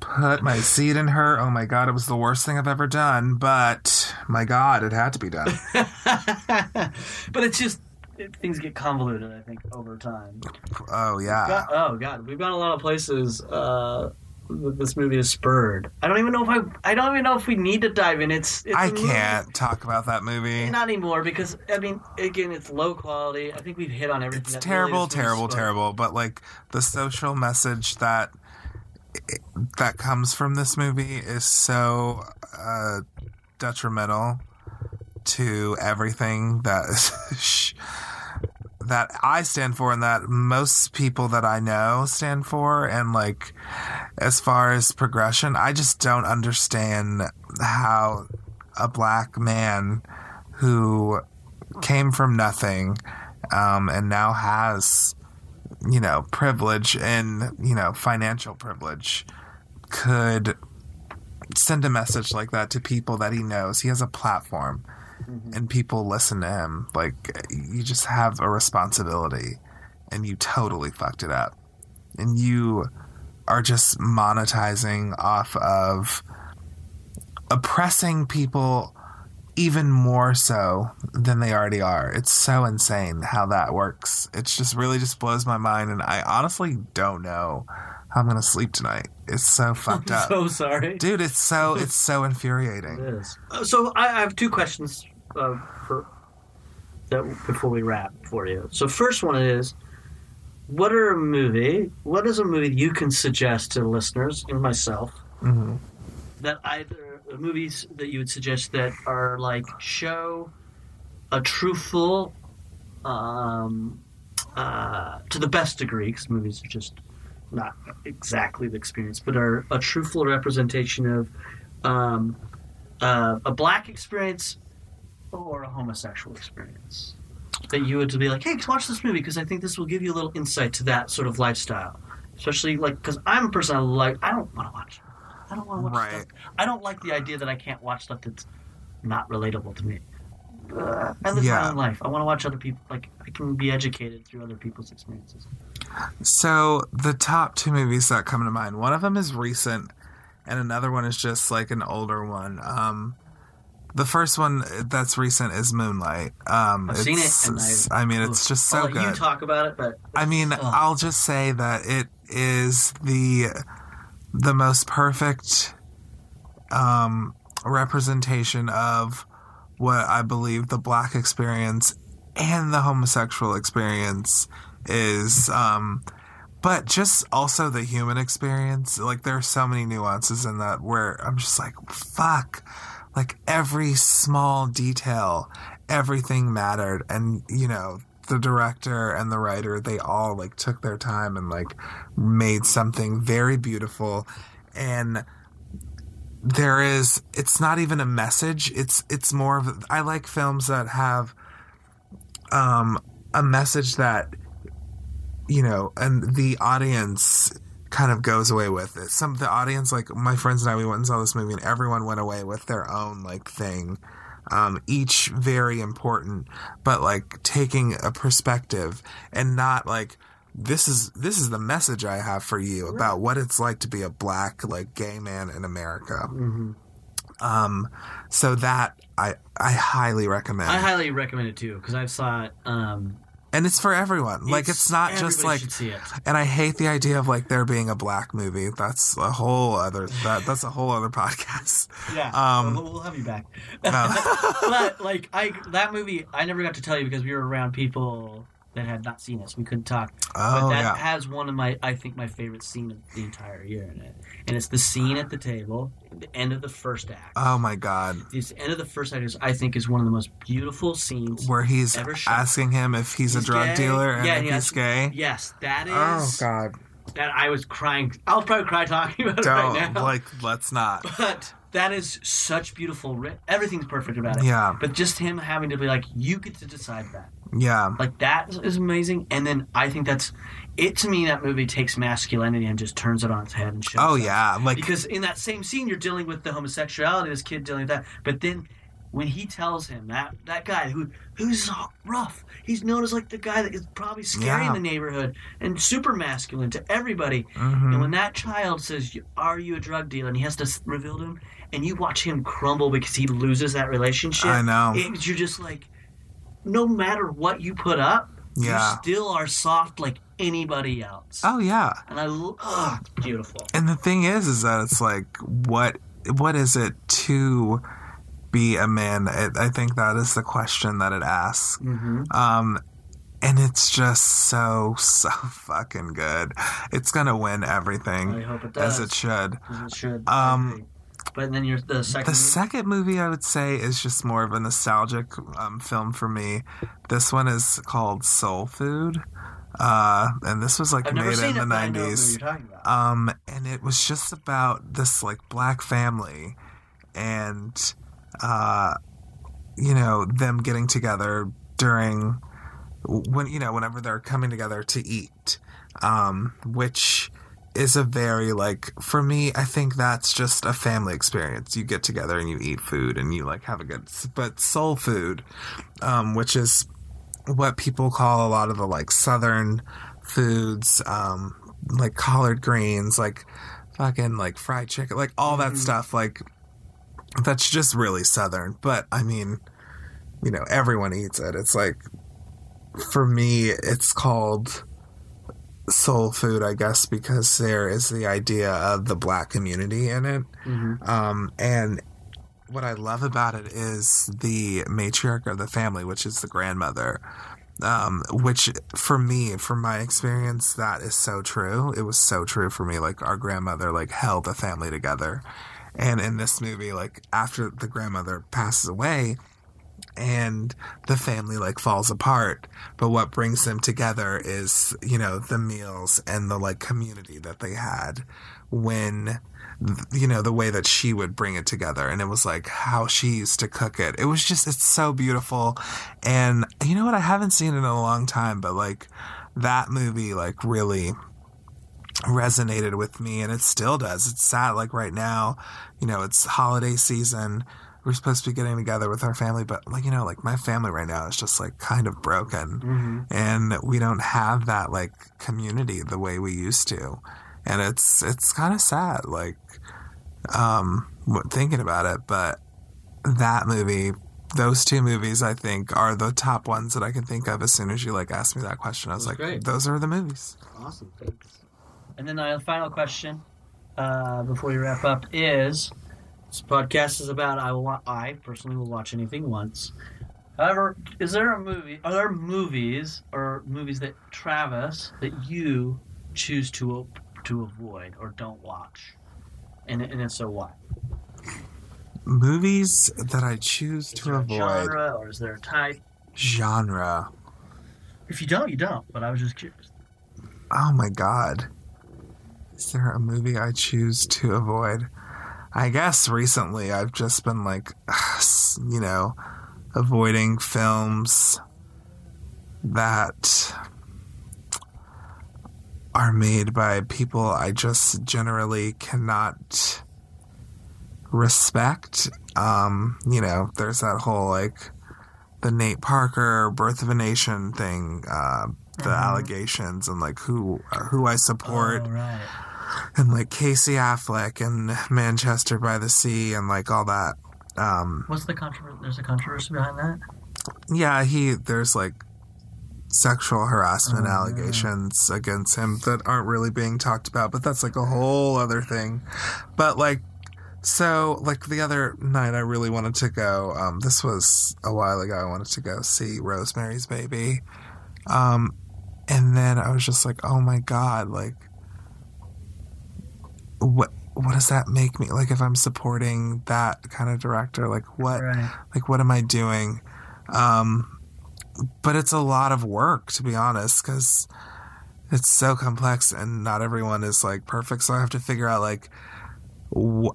Put my seed in her. Oh my god, it was the worst thing I've ever done, but my god, it had to be done. but it's just things get convoluted. I think over time. Oh yeah. God, oh god, we've gone a lot of places uh, this movie is spurred. I don't even know if I. I don't even know if we need to dive in. It's. it's I can't talk about that movie. Not anymore because I mean, again, it's low quality. I think we've hit on everything. It's terrible, really terrible, terrible. But like the social message that that comes from this movie is so uh, detrimental to everything that that I stand for, and that most people that I know stand for. And like, as far as progression, I just don't understand how a black man who came from nothing um, and now has you know privilege and you know financial privilege could send a message like that to people that he knows he has a platform and people listen to him like you just have a responsibility and you totally fucked it up and you are just monetizing off of oppressing people even more so than they already are. It's so insane how that works. It's just really just blows my mind, and I honestly don't know how I'm gonna sleep tonight. It's so fucked up, So sorry. dude. It's so it's so infuriating. It is. Uh, So I, I have two questions uh, for that before we wrap for you. So first one is, what are a movie? What is a movie you can suggest to listeners and myself hmm that either movies that you would suggest that are like show a truthful, um, uh, to the best degree, because movies are just not exactly the experience, but are a truthful representation of um, uh, a black experience or a homosexual experience. That you would to be like, hey, watch this movie because I think this will give you a little insight to that sort of lifestyle. Especially like, because I'm a person I like, I don't want to watch. I don't want to watch Right. stuff. I don't like the idea that I can't watch stuff that's not relatable to me. Uh, I live Yeah. my own life. I want to watch other people. Like I can be educated through other people's experiences. So the top two movies that come to mind, one of them is recent, and another one is just like an older one. Um, the first one that's recent is Moonlight. Um, I've seen it, I've- I mean, it's just so I'll good. You talk about it, but I mean. I'll just say that it is the the most perfect um, representation of what I believe the black experience and the homosexual experience is. Um, but just also the human experience. Like there are so many nuances in that where I'm just like, fuck. Like every small detail, everything mattered, and you know the director and the writer they all like took their time and like made something very beautiful. And there is it's not even a message. It's it's more of i like films that have um a message that you know and the audience kind of goes away with it some of the audience like my friends and i we went and saw this movie and everyone went away with their own like thing um, each very important, but like taking a perspective and not like this is this is the message I have for you about what it's like to be a black like gay man in America. Um, so that I I highly recommend, I highly recommend it too because I've saw it. Um, and it's for everyone. like it's not just like. And I hate the idea of like there being a black movie. That's a whole other that that's a whole other podcast. Yeah, Um, we'll, we'll have you back. Uh, but like I that movie, I never got to tell you because we were around people that had not seen it, so we couldn't talk. Oh, but that yeah. has one of my, I think, my favorite scene of the entire year in it, and it's the scene at the table, at the end of the first act. oh my god. this end of the first act is, I think, is one of the most beautiful scenes. where he's Ever shot. asking him if he's, a drug gay. dealer and Yeah, if he he's gay. Yes, that is. Oh. God! That I was crying. I'll probably cry talking about Don't it right now. like. Let's not. But that is such beautiful. Everything's perfect about it. Yeah. But just him having to be like, you get to decide that. Yeah, Like that is amazing. And then I think that's it. To me, that movie takes masculinity and just turns it on its head and shows. Oh yeah, like Because in that same scene, you're dealing with the homosexuality. This kid dealing with that. But then when he tells him that that guy who who's rough, he's known as like the guy that is probably scary Yeah. in the neighborhood and super masculine to everybody. mhm. And when that child says, "Are you a drug dealer?" and he has to reveal to him, and you watch him crumble because he loses that relationship. I know. it- you're just like, no matter what you put up, Yeah. you still are soft like anybody else. oh yeah. And I, oh, beautiful. And the thing is, is that it's like, what what is it to be a man? It, I think that is the question that it asks. Mm-hmm. Um, and it's just so so fucking good. It's gonna win everything I hope it does. as it should. As it should. Um, I. but then you're the second. The movie? second movie I would say is just more of a nostalgic um, film for me. This one is called Soul Food, uh, and this was like I've made in it, the but I know who nineties. you're talking about. Um, and it was just about this like black family, and uh, you know them getting together during when you know whenever they're coming together to eat, um, which is a very like for me i think that's just a family experience. You get together and you eat food and you like have a good but soul food um, which is what people call a lot of the like southern foods um, like collard greens like fucking like fried chicken like all that stuff like that's just really southern. But i mean you know everyone eats it. It's like for me it's called soul food i guess because there is the idea of the black community in it Mhm. um, and what I love about it is the matriarch of the family, which is the grandmother. Um, which for me, from my experience, that is so true. It was so true for me. Like our grandmother, like held the family together. And in this movie, like after the grandmother passes away, and the family like falls apart. But what brings them together is you know the meals and the like community that they had when you know the way that she would bring it together. And it was like how she used to cook it. It was just it's so beautiful. And you know what? I haven't seen it in a long time but like that movie like really resonated with me and it still does. It's sad like right now you know it's holiday season we're supposed to be getting together with our family but like you know like my family right now is just like kind of broken Mm-hmm. and we don't have that like community the way we used to and it's it's kind of sad like um thinking about it but that movie those two movies i think are the top ones that i can think of as soon as you like asked me that question i was That's like great. those are the movies Awesome. Thanks. And then the final question uh, before we wrap up is this podcast is about I will I personally will watch anything once. However, is there a movie? Are there movies or movies that Travis that you choose to to avoid or don't watch? And and if so, why? Movies that I choose Is to there a avoid. genre or is there a type? Genre. If you don't, you don't. But I was just curious. Oh my god. Is there a movie I choose to avoid? I guess recently I've just been like, you know, avoiding films that are made by people I just generally cannot respect. Um, you know, there's that whole like the Nate Parker Birth of a Nation thing, uh, the allegations and like who who I support Oh, right. And like Casey Affleck and Manchester by the Sea and like all that. Um, What's the controversy? There's a controversy behind that. yeah, he there's like sexual harassment Oh, yeah. allegations against him that aren't really being talked about, but that's like a whole other thing. But like so like the other night I really wanted to go um this was a while ago I wanted to go see Rosemary's Baby. Um and then I was just like, "Oh my god, like what what does that make me like if I'm supporting that kind of director? Like what Right. like what am i doing um but it's a lot of work to be honest because it's so complex and not everyone is like perfect so i have to figure out like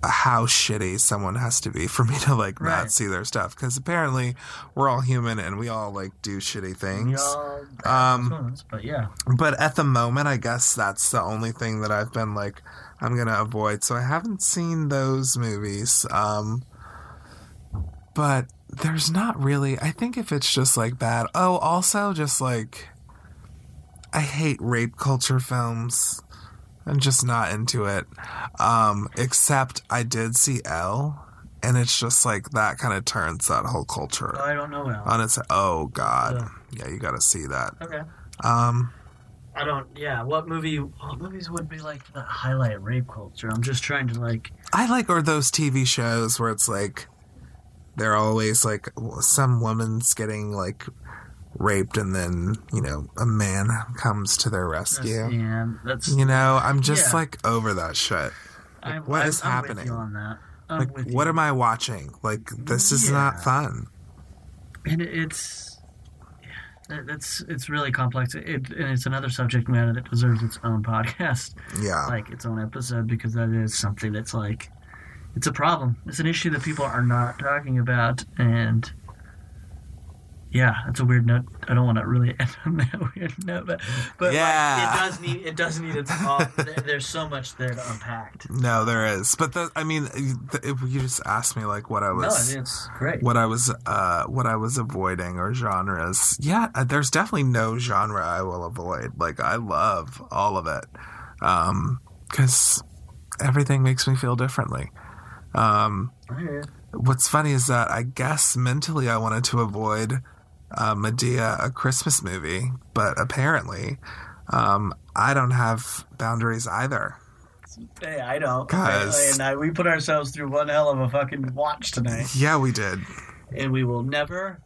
how shitty someone has to be for me to like Right. not see their stuff because apparently we're all human and we all like do shitty things Um, but yeah. but at the moment i guess that's the only thing that i've been like i'm gonna avoid so i haven't seen those movies um but there's not really i think if it's just like bad oh also just like i hate rape culture films i'm just not into it um except i did see Elle and it's just like that kind of turns that whole culture Oh, I don't know now. on its oh god Yeah. yeah you gotta see that okay. um I don't. Yeah. What movie? What movies would be like that highlight rape culture? I'm just trying to like. I like or those TV shows where it's like they're always like some woman's getting like raped and then you know a man comes to their rescue. Yeah. That's. You know, I'm just Yeah. like over that shit. I'm, what I'm, is I'm happening? On that. Like, what you. am I watching? Like, this is Yeah. not fun. And it's. That's it's really complex. It, and it's another subject matter that deserves its own podcast, Yeah, like its own episode, because that is something that's like, it's a problem. It's an issue that people are not talking about, and yeah, it's a weird note. I don't want to really end on that weird note, but but like, Yeah. it does need it does need its. All, there- there's so much there to unpack. no, there is. But the, I mean, the, if you just asked me like what I No, was. mean it's great. what I was uh what I was avoiding or genres. Yeah, uh, there's definitely no genre I will avoid. Like I love all of it. Um cuz everything makes me feel differently. Um what's funny is that I guess mentally I wanted to avoid uh, Madea a Christmas movie, but apparently um I don't have boundaries either. Hey, I don't. Apparently, And I, we put ourselves through one hell of a fucking watch tonight, Yeah, we did. and we will never,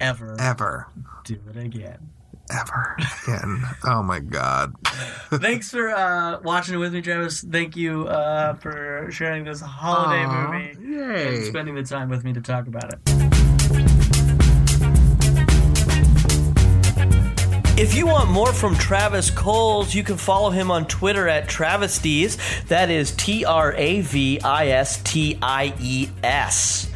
ever Ever. do it again. Ever again. oh my god. Thanks for uh, watching it with me, Travis. Thank you uh, for sharing this holiday Aw, movie and Yay. spending the time with me to talk about it. If you want more from Travis Coles, you can follow him on Twitter at Travisties. That is T R A V I S T I E S.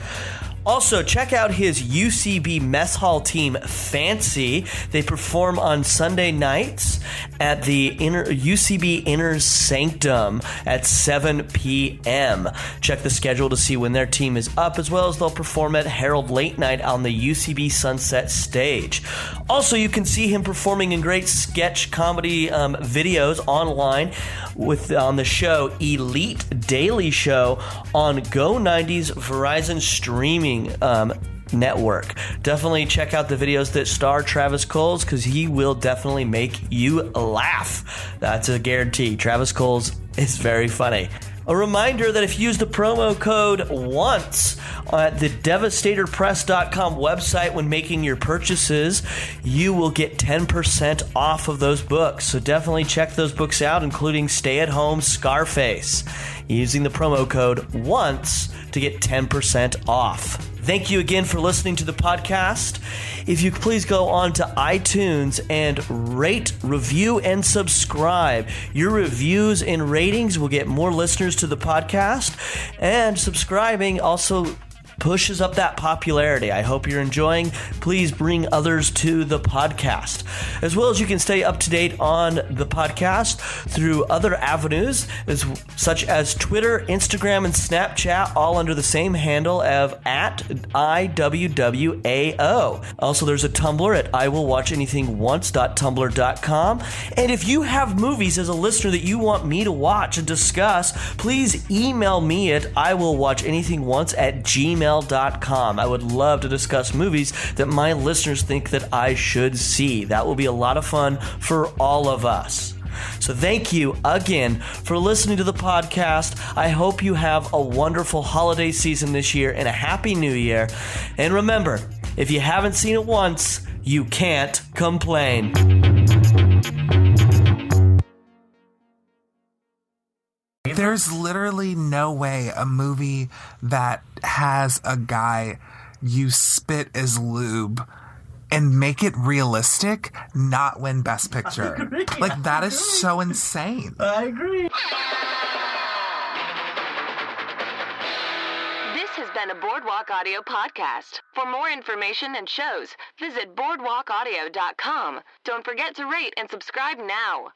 Also, check out his UCB mess hall team, Fancy. They perform on Sunday nights at the inner, UCB Inner Sanctum at 7 p.m. Check the schedule to see when their team is up, as well as they'll perform at Herald Late Night on the UCB Sunset stage. Also, you can see him performing in great sketch comedy um, videos online with on the show Elite Daily Show on Go 90s Verizon streaming um, network. Definitely check out the videos that star Travis Coles because he will definitely make you laugh. That's a guarantee. Travis Coles is very funny. A reminder that if you use the promo code ONCE at the devastatorpress.com website when making your purchases, you will get 10% off of those books. So definitely check those books out, including Stay at Home Scarface, using the promo code ONCE to get 10% off. Thank you again for listening to the podcast. If you please go on to iTunes and rate, review, and subscribe. Your reviews and ratings will get more listeners to the podcast, and subscribing also pushes up that popularity. I hope you're enjoying. Please bring others to the podcast. As well as you can stay up to date on the podcast through other avenues, as, such as Twitter, Instagram, and Snapchat, all under the same handle of at IWWAO. Also, there's a Tumblr at IWillWatchAnythingOnce.tumblr.com. And if you have movies as a listener that you want me to watch and discuss, please email me at IWillWatchAnythingOnce at gmail.com. I would love to discuss movies that my listeners think that I should see. That will be a lot of fun for all of us. So, thank you again for listening to the podcast. I hope you have a wonderful holiday season this year and a happy new year. And remember, if you haven't seen it once, you can't complain. There's literally no way a movie that has a guy you spit as lube and make it realistic not win best picture. agree, like that I is so insane. I agree. This has been a Boardwalk Audio podcast. For more information and shows, visit boardwalkaudio.com. Don't forget to rate and subscribe now.